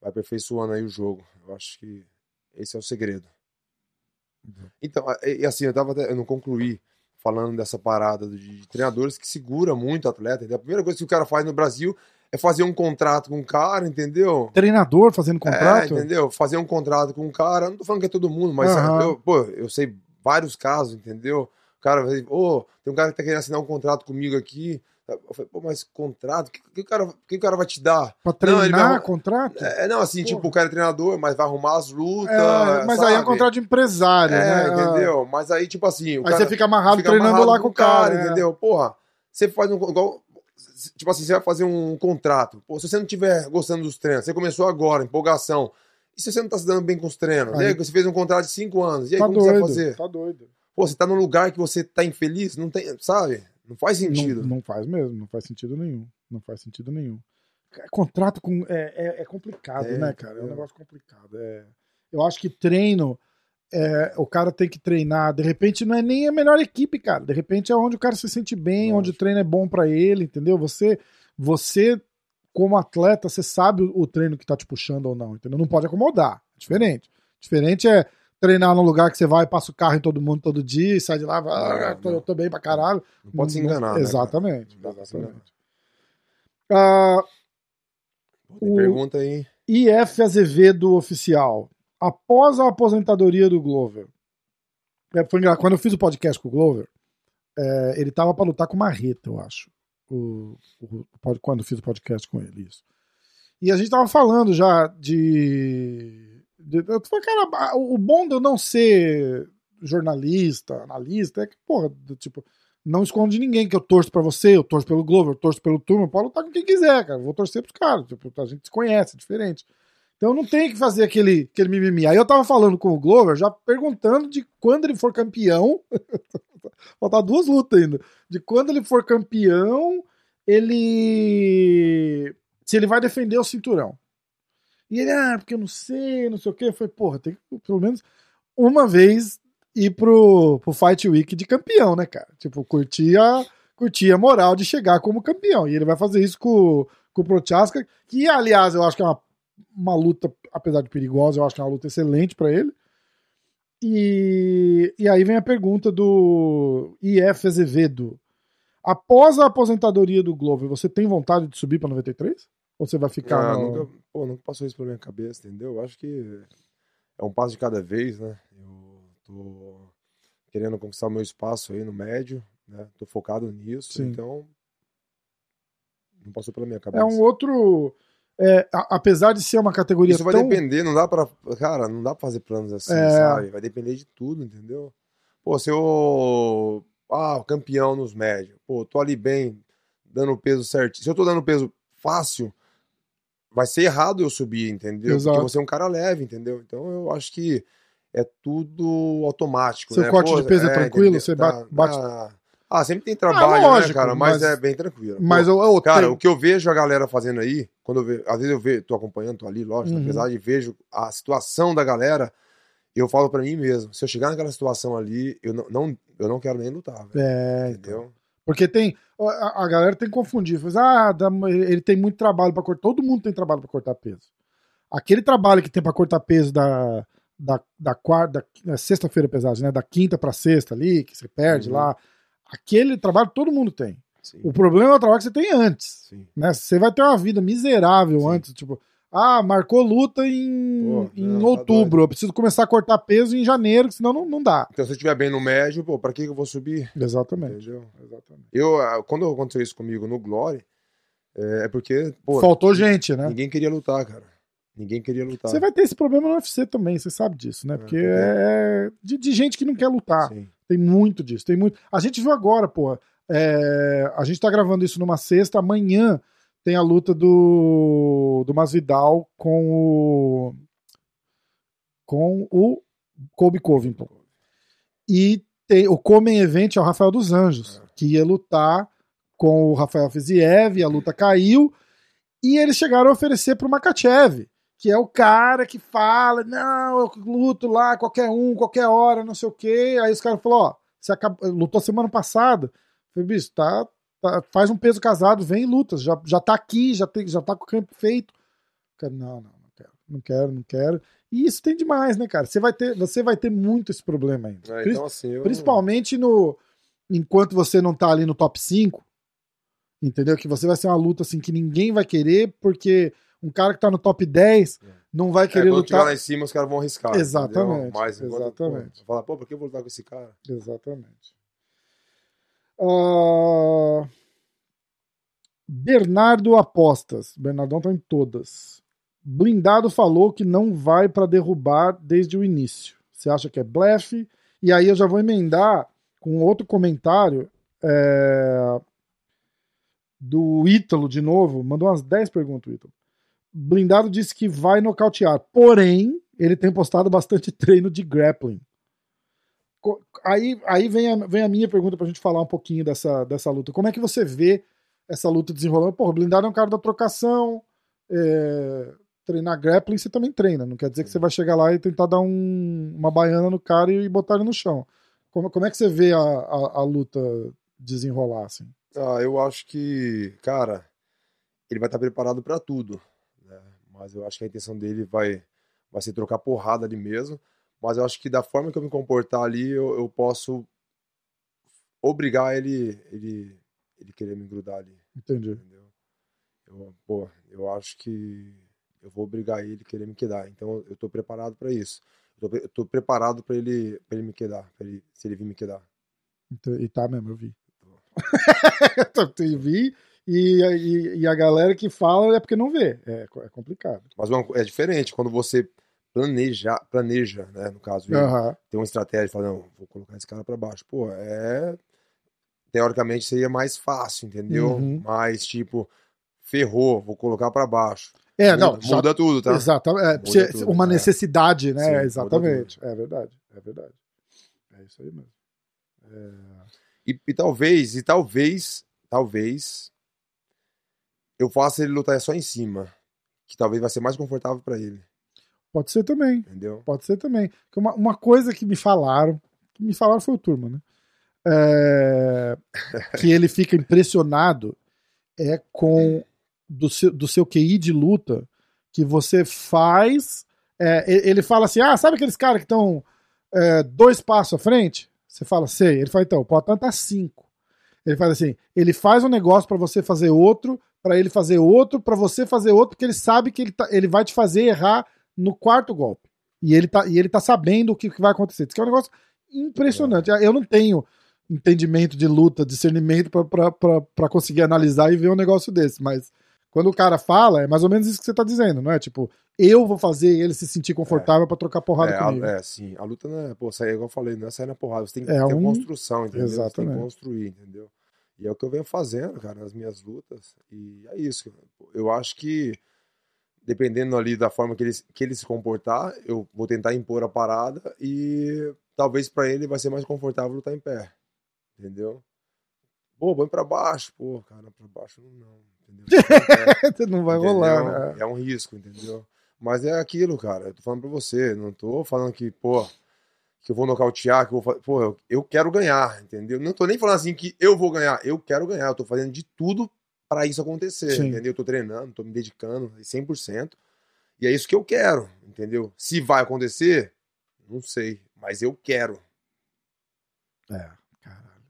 B: vai aperfeiçoando aí o jogo. Eu acho que esse é o segredo. Então, a- e e assim, eu, tava, até- eu não concluí falando dessa parada de, treinadores que segura muito o atleta. entendeu? A primeira coisa que o cara faz no Brasil é fazer um contrato com um cara, entendeu?
A: Treinador fazendo contrato?
B: É, entendeu? Fazer um contrato com um cara, não tô falando que é todo mundo, mas sabe, eu, pô, eu sei vários casos, entendeu? O cara vai, ô, tem um cara que tá querendo assinar um contrato comigo aqui. Eu falei, pô, mas contrato? O que, que o cara, que o cara vai te dar?
A: Pra
B: Não,
A: treinar
B: vai-
A: contrato?
B: É, não, assim,
A: Porra.
B: tipo, o cara é treinador, mas vai arrumar as lutas.
A: É, mas aí é um
B: sabe?
A: contrato de empresário,
B: É,
A: né?
B: entendeu? Mas aí, tipo assim,
A: Aí
B: cara
A: você fica amarrado
B: fica
A: treinando
B: amarrado
A: lá com o cara. é.
B: entendeu? Porra, você faz um. Igual, tipo assim, você vai fazer um contrato. Pô, se você não estiver gostando dos treinos, você começou agora, empolgação. E se você não tá se dando bem com os treinos?
A: Aí-
B: aí, você fez um contrato de cinco anos. E aí,
A: Tá
B: como você vai
A: doido,
B: fazer?
A: tá doido.
B: Pô, você tá num lugar que você tá infeliz? Não tem, sabe? Não faz sentido.
A: Não, não faz mesmo, não faz sentido nenhum. Não faz sentido nenhum. Contrato com. É, é, é complicado,
B: É,
A: né, cara? É um
B: entendeu?
A: negócio complicado. É, eu acho que treino. é, o cara tem que treinar. De repente não é nem a melhor equipe, cara. De repente é onde o cara se sente bem,
B: Lógico.
A: onde o treino é bom pra ele, entendeu? Você, você como atleta, você sabe o, o treino que tá te puxando ou não, entendeu? Não pode acomodar. É diferente. Diferente é treinar num lugar que você vai, passa o carro em todo mundo todo dia sai de lá, ah, tô, tô bem pra caralho.
B: Não pode se enganar. né?
A: Exatamente.
B: Se
A: exatamente. Ah,
B: tem
A: O-
B: pergunta aí.
A: IF Azevedo Oficial. Após a aposentadoria do Glover. É, Quando eu fiz o podcast com o Glover, é, ele tava pra lutar com o Marreta, eu acho. O- o- quando eu fiz o podcast com ele, isso. E a gente tava falando já de. Eu falei, cara, o bom de eu não ser jornalista, analista, é que, porra, tipo, não esconde ninguém que eu torço pra você, eu torço pelo Glover, eu torço pelo Turma, pode lutar com quem quiser, cara. Eu vou torcer pros caras. Tipo, a gente se conhece, é diferente. Então não tem que fazer aquele, aquele mimimi. Aí eu tava falando com o Glover, já perguntando de quando ele for campeão. Faltar duas lutas ainda. De quando ele for campeão, ele. Se ele vai defender o cinturão. E ele, ah, porque eu não sei, não sei o quê. Eu falei, porra, tem que pelo menos uma vez ir pro, pro Fight Week de campeão, né, cara? Tipo, curtir a, curtir a moral de chegar como campeão. E ele vai fazer isso com, com o Prochaska, que, aliás, eu acho que é uma, uma luta, apesar de perigosa, eu acho que é uma luta excelente pra ele. E, e aí vem a pergunta do IF Azevedo. Após a aposentadoria do Glover, você tem vontade de subir pra 93? Ou você vai ficar
B: Ah,
A: no...
B: nunca, pô, nunca passou isso pela minha cabeça, entendeu? Eu acho que é um passo de cada vez, né? Eu tô querendo conquistar o meu espaço aí no médio, né? Tô focado nisso,
A: Sim.
B: então não passou pela minha
A: É
B: cabeça.
A: um outro... é, a- apesar de ser uma categoria
B: Isso vai
A: tão...
B: depender, não dá pra. Cara, não dá pra fazer planos assim,
A: É.
B: sabe? Vai depender de tudo, entendeu? Pô, se eu. Ah, campeão nos médios. Pô, tô ali bem, dando peso certinho. Se eu tô dando peso fácil, vai ser errado eu subir, entendeu?
A: Exato.
B: Porque você é um cara leve, entendeu? Então eu acho que é tudo automático.
A: Seu
B: né?
A: corte de peso é tranquilo?
B: entendeu?
A: Você bate- bate-
B: Ah, Ah, sempre tem trabalho, né,
A: lógico,
B: cara? Mas,
A: mas-
B: é bem tranquilo. Pô,
A: Mas eu, eu
B: Cara,
A: tenho-
B: o que eu vejo a galera fazendo aí, quando eu vejo, às vezes eu vejo, tô acompanhando, tô ali, lógico,
A: Uhum.
B: apesar de vejo a situação da galera, eu falo pra mim mesmo, se eu chegar naquela situação ali, eu não, não- eu não quero nem lutar, velho,
A: É, então. Porque tem. A, a galera tem que confundir. Fala assim, ah, dá- ele tem muito trabalho pra cortar. Todo mundo tem trabalho pra cortar peso. Aquele trabalho que tem pra cortar peso da, da, da quarta, da, sexta-feira pesada, né? Da quinta pra sexta ali, que você perde
B: Uhum.
A: lá. Aquele trabalho todo mundo tem.
B: Sim,
A: O problema é o trabalho que você tem antes.
B: sim.
A: Né? Você vai ter uma vida miserável
B: Sim.
A: antes, tipo, ah, marcou luta em,
B: Pô,
A: em
B: não, tá
A: outubro, eu preciso começar a cortar peso em janeiro, senão não, não dá.
B: Então se eu estiver bem no médio, pô, pra que eu vou subir?
A: Exatamente.
B: Entendeu?
A: Exatamente.
B: Eu, ah, quando aconteceu isso comigo no Glory, é é porque, pô,
A: Faltou gente, né?
B: ninguém queria lutar, cara. Ninguém queria lutar.
A: Você vai ter esse problema no UFC também, você sabe disso, né?
B: É,
A: Porque
B: tem.
A: é de, de gente que não quer lutar.
B: Sim.
A: Tem muito disso, tem muito. A gente viu agora, pô. é, a gente tá gravando isso numa sexta, amanhã tem a luta do, do Masvidal com o. com o Colby Covington. E tem, o Comem Event é o Rafael dos Anjos,
B: É.
A: que ia lutar com o Rafael Fiziev, a luta caiu, e eles chegaram a oferecer pro Makachev, que é o cara que fala, não, eu luto lá, qualquer um, qualquer hora, não sei o quê. Aí os caras falaram, ó, você acabou, lutou semana passada. Eu falei, bicho, tá- faz um peso casado, vem e luta, já, já tá aqui, já, tem, já tá com o campo feito. Cara, não, não, não quero, não quero, não quero. E isso tem demais, né, cara? Você vai ter, você vai ter muito esse problema ainda.
B: É,
A: Pri-
B: então, assim, eu...
A: Principalmente no enquanto você não tá ali no top 5, entendeu? Que você vai ser uma luta assim que ninguém vai querer, porque um cara que tá no top 10
B: É.
A: não vai
B: É,
A: querer
B: quando chegar
A: lutar.
B: lá em cima, os caras vão arriscar.
A: Exatamente,
B: entendeu? Mas enquanto,
A: exatamente.
B: Pô, falar, pô, por que eu vou lutar com esse cara?
A: Exatamente. Bernardo Apostas. Bernardão tá em todas. Blindado falou que não vai pra derrubar desde o início. Você acha que é blefe? E aí eu já vou emendar com outro comentário é, do Ítalo de novo. Mandou umas 10 perguntas, Ítalo. Blindado disse que vai nocautear. Porém, ele tem postado bastante treino de grappling. Aí, aí vem, a, vem a minha pergunta pra gente falar um pouquinho dessa, dessa luta. Como é que você vê essa luta desenrolando? Porra, blindado é um cara da trocação. é, treinar grappling você também treina. Não quer dizer que você vai chegar lá e tentar dar um- uma baiana no cara e botar ele no chão. Como, como é que você vê a, a, a luta desenrolar, assim?
B: Ah, eu acho que, cara, ele vai estar preparado pra tudo, né? Mas eu acho que a intenção dele vai, vai ser trocar porrada ali mesmo. Mas eu acho que da forma que eu me comportar ali, eu, eu posso obrigar ele, ele, ele querer me grudar ali,
A: Entendi.
B: entendeu? Eu, pô, eu acho que eu vou obrigar ele a querer me quedar. Então eu tô preparado pra isso. Eu tô, eu tô preparado pra ele, pra ele me quedar, pra ele, se ele vir me quedar.
A: Então, e tá mesmo, eu vi. eu vi. E, e, e a galera que fala é porque não vê. É, é complicado.
B: Mas é diferente quando você planeja, planeja, né? No caso,
A: Aham.
B: tem uma estratégia, fala, não, vou colocar esse cara pra baixo. Pô, é. Teoricamente seria mais fácil, entendeu?
A: Uhum.
B: Mas, tipo, ferrou, vou colocar pra baixo.
A: É,
B: muda,
A: não. já-
B: muda tudo, tá?
A: Exatamente. É,
B: tudo,
A: uma
B: é.
A: necessidade, né?
B: Sim,
A: Exatamente. É verdade. É verdade. É isso aí mesmo.
B: E, e talvez, e talvez, talvez, eu faça ele lutar só em cima. Que talvez vai ser mais confortável pra ele,
A: Pode ser também.
B: entendeu?
A: Pode ser também. Porque Uma, uma coisa que me falaram, que me falaram foi o Turma, né? É, que ele fica impressionado é com do seu, do seu QI de luta que você faz. é, ele fala assim: ah, sabe aqueles caras que estão dois passos à frente? Você fala, sei. Ele fala, então, o Poatan tá cinco. Ele faz assim: ele faz um negócio pra você fazer outro, pra ele fazer outro, pra você fazer outro, porque ele sabe que ele, tá, ele vai te fazer errar no quarto golpe. E ele tá, e ele tá sabendo o que, que vai acontecer. Isso que é um negócio impressionante. Eu não tenho entendimento de luta, discernimento pra conseguir analisar e ver um negócio desse, mas quando o cara fala, é mais ou menos isso que você tá dizendo, não é? Tipo, eu vou fazer ele se sentir confortável pra trocar porrada
B: É, a,
A: comigo.
B: é, sim. A luta não é, pô, sair, igual eu falei, não é sair na porrada. Você tem que
A: É
B: ter
A: um-
B: construção, entendeu? Você tem
A: Exatamente.
B: que construir, entendeu? E é o que eu venho fazendo, cara, nas minhas lutas. E é isso. Eu acho que, dependendo ali da forma que ele, que ele se comportar, eu vou tentar impor a parada e talvez pra ele vai ser mais confortável lutar em pé. Entendeu? Pô, põe pra baixo. Pô, cara, pra baixo não. Entendeu?
A: não vai
B: Entendeu?
A: rolar, né?
B: É um risco, entendeu? Mas é aquilo, cara. Eu tô falando pra você. Não tô falando que, pô, que eu vou nocautear, que eu vou. Pô, eu, eu quero ganhar, entendeu? Não tô nem falando assim que eu vou ganhar. Eu quero ganhar. Eu tô fazendo de tudo pra isso acontecer,
A: Sim.
B: entendeu? Eu tô treinando, tô me dedicando 100%. E é isso que eu quero, entendeu? Se vai acontecer, não sei. Mas eu quero.
A: É, caralho.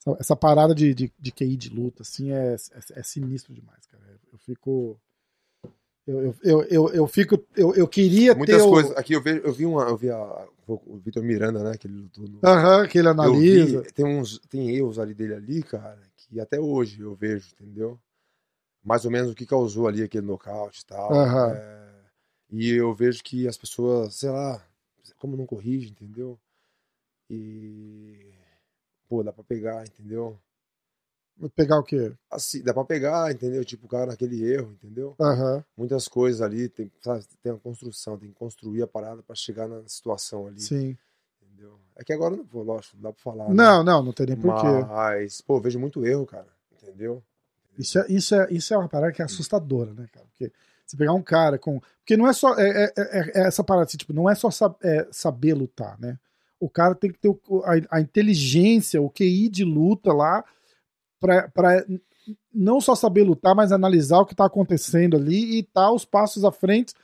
A: Essa, essa parada de, de, de QI de luta, assim, é, é, é sinistro demais, cara. Eu fico. Eu, eu, eu, eu, fico. Eu, eu queria
B: Muitas
A: ter. o-
B: coisas. Aqui eu, vejo, eu vi uma. Eu vi a, o Vitor Miranda, né? Que ele lutou no.
A: Aham, que ele analisa.
B: vi, tem uns tem erros ali dele ali, cara, que até hoje eu vejo, entendeu? Mais ou menos o que causou ali aquele nocaute e tal.
A: Aham.
B: é, e eu vejo que as pessoas, sei lá, como não corrige, entendeu? E pô, dá pra pegar, entendeu?
A: Pegar o quê?
B: Assim, dá pra pegar, entendeu? Tipo, o cara naquele erro, entendeu?
A: Aham.
B: Muitas coisas ali, tem, sabe, tem uma construção, tem que construir a parada pra chegar na situação ali,
A: Sim.
B: Entendeu? É que agora, pô, lógico, não dá pra falar. né?
A: Não, não, não tem nem porquê.
B: Mas, pô, vejo muito erro, cara. Entendeu?
A: Isso é, isso, é, isso é uma parada que é assustadora, né, cara? Porque você pegar um cara com. Porque não é só. É, é- é- é essa parada, assim, tipo, não é só sab- é, saber lutar, né? O cara tem que ter o- a, a inteligência, o QI de luta lá, pra, pra não só saber lutar, mas analisar o que tá acontecendo ali e tá os passos à frente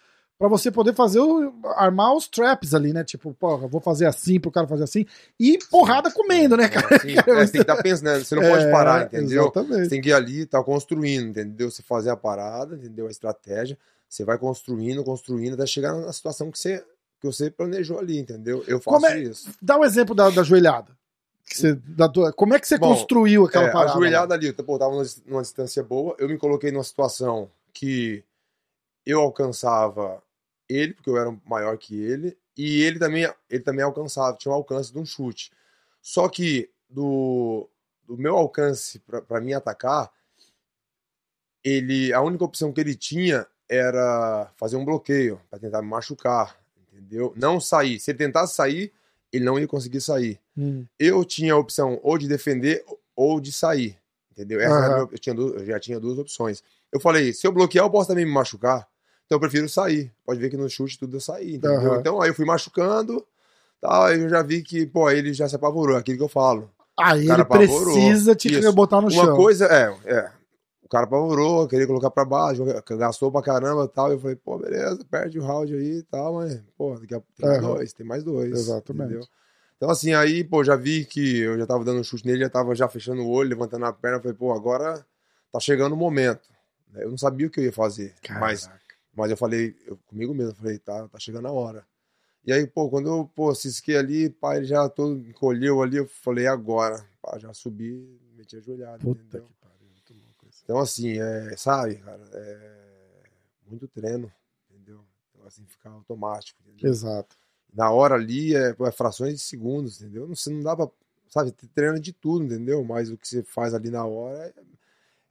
A: pra você poder fazer o, armar os traps ali, né? Tipo, porra, vou fazer assim pro cara fazer assim. E porrada comendo, né, cara?
B: Sim, é, você tem que estar pensando, você não pode
A: É,
B: parar, entendeu? Você
A: Exatamente.
B: tem que ir ali, tá construindo, entendeu? Você fazer a parada, entendeu? A estratégia, você vai construindo, construindo, até chegar na situação que você, que você planejou ali, entendeu? Eu faço
A: Como é-
B: isso.
A: Dá um exemplo da, da joelhada. Você- da tua- como é que você
B: Bom,
A: construiu aquela
B: É,
A: parada?
B: a joelhada ali, eu tava numa, numa distância boa, eu me coloquei numa situação que eu alcançava ele, porque eu era maior que ele, e ele também, ele também alcançava, tinha o alcance de um chute. Só que do, do meu alcance pra mim atacar, ele, a única opção que ele tinha era fazer um bloqueio pra tentar me machucar, entendeu? Não sair. Se ele tentasse sair, ele não ia conseguir sair
A: Hum,
B: eu tinha a opção ou de defender ou de sair. Entendeu? Essa minha- eu, tinha eu já tinha duas opções. Eu falei, se eu bloquear, eu posso também me machucar. Então eu prefiro sair. Pode ver que no chute tudo eu saí, entendeu?
A: Aham.
B: Então aí eu fui machucando, tal, aí eu já vi que, pô, ele já se apavorou, é aquilo que eu falo.
A: Aí ele precisa te
B: Isso.
A: botar no
B: Uma
A: chão.
B: coisa, é, é. O cara apavorou, queria colocar pra baixo, gastou pra caramba e tal. Eu falei, pô, beleza, perde o round aí e tal, mas, pô, daqui a, tem
A: Aham.
B: dois, tem mais dois.
A: Exatamente.
B: entendeu? Então, assim, aí, pô, já vi que eu já tava dando um chute nele, já tava já fechando o olho, levantando a perna. Falei, pô, agora tá chegando o momento. Eu não sabia o que eu ia fazer,
A: Caraca.
B: mas eu falei, eu, comigo mesmo, falei, tá, tá chegando a hora. E aí, pô, quando eu, pô, cisquei ali, pá, ele já todo encolheu ali, eu falei, agora. Pá, já subi, meti a joelhada,
A: Puta
B: entendeu?
A: que pariu. Muito louco isso.
B: Então, assim, é, sabe, cara, é muito treino, entendeu? Então, assim, ficar automático, entendeu?
A: Exato.
B: Na hora ali é, é frações de segundos, entendeu? Não, você não dá pra, sabe, treina de tudo, entendeu? Mas o que você faz ali na hora é,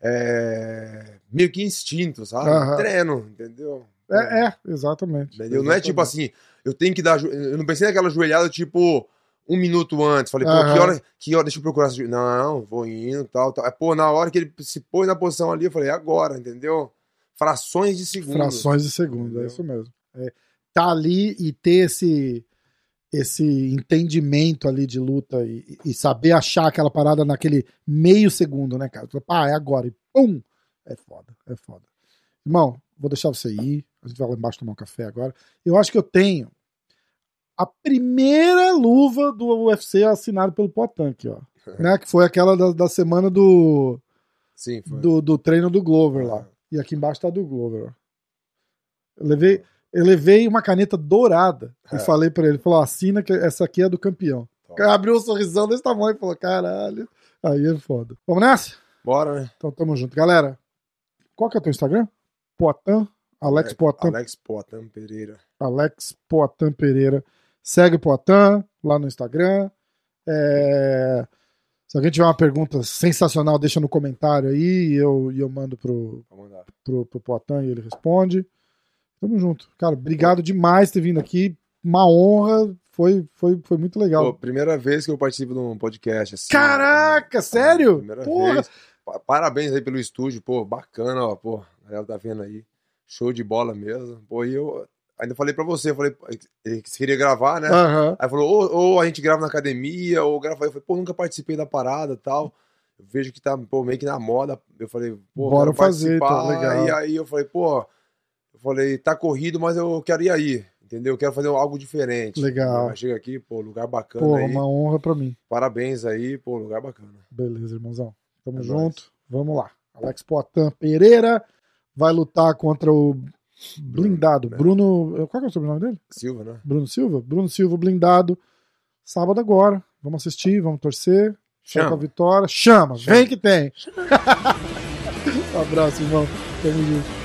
B: é meio que instinto, sabe?
A: Aham.
B: Treino, entendeu?
A: É, é, exatamente.
B: Entendeu? Não é tipo assim, eu tenho que dar. Eu não pensei naquela joelhada, tipo, um minuto antes. Falei, pô,
A: Aham.
B: que hora, que hora, deixa eu procurar. Não, vou indo, tal, tal. É, pô, na hora que ele se pôs na posição ali, eu falei, agora, entendeu? Frações de segundos.
A: Frações de segundo, é
B: Entendeu?
A: isso mesmo. É, tá ali e ter esse esse entendimento ali de luta e, e saber achar aquela parada naquele meio segundo, né, cara? Pá, é agora. E pum! É foda, é foda. Irmão, vou deixar você ir. A gente vai lá embaixo tomar um café agora. Eu acho que eu tenho a primeira luva do UFC assinada pelo Potan aqui, ó. né? Que foi aquela da, da semana do,
B: Sim, foi.
A: do, do treino do Glover lá.
B: Ah.
A: E aqui embaixo tá do Glover, ó. Eu levei, eu levei uma caneta dourada e
B: É.
A: falei pra ele, falou, assina que essa aqui é do campeão. O
B: Top.
A: cara abriu um sorrisão desse tamanho e falou, caralho. Aí é foda. Vamos nessa?
B: Bora, né?
A: Então tamo junto. Galera, qual que é o teu Instagram? Poitin, Alex
B: É,
A: Poitin,
B: Alex Potan Pereira.
A: Alex Poitin Pereira. Segue o Poitin lá no Instagram. É, Se alguém tiver uma pergunta sensacional, deixa no comentário aí e eu, e eu mando pro, pro, pro Poitin e ele responde. Tamo junto. Cara, obrigado demais por ter vindo aqui. uma honra. Foi, foi, foi muito legal.
B: Pô, primeira vez que eu participo de um podcast assim.
A: Caraca, sério?
B: Primeira
A: Porra.
B: vez. Pa- Parabéns aí pelo estúdio, pô, bacana, ó, pô, a galera tá vendo aí. Show de bola mesmo. Pô, e eu ainda falei pra você, falei eh, que você queria gravar, né?
A: Aham.
B: Aí falou, ou, ou a gente grava na academia, ou grava. Eu falei, pô, nunca participei da parada e tal. Eu vejo que tá pô, meio que na moda. Eu falei, pô,
A: Bora
B: quero
A: fazer,
B: participar.
A: legal.
B: E aí eu falei, pô, falei, tá corrido, mas eu quero ir aí. Entendeu? Eu quero fazer algo diferente.
A: Legal.
B: Chega aqui, pô, lugar bacana
A: Porra,
B: aí.
A: uma honra pra mim.
B: Parabéns aí, pô, lugar bacana.
A: Beleza, irmãozão. Tamo
B: É
A: junto. Vamos lá. Alex Poitin Pereira vai lutar contra o blindado.
B: né?
A: Bruno. Qual que é o sobrenome dele?
B: Silva, né?
A: Bruno Silva? Bruno Silva blindado. Sábado agora. Vamos assistir, vamos torcer. Chama
B: Chama.
A: a vitória. Chama,
B: Chama.
A: vem que tem. um abraço, irmão. Tamo junto.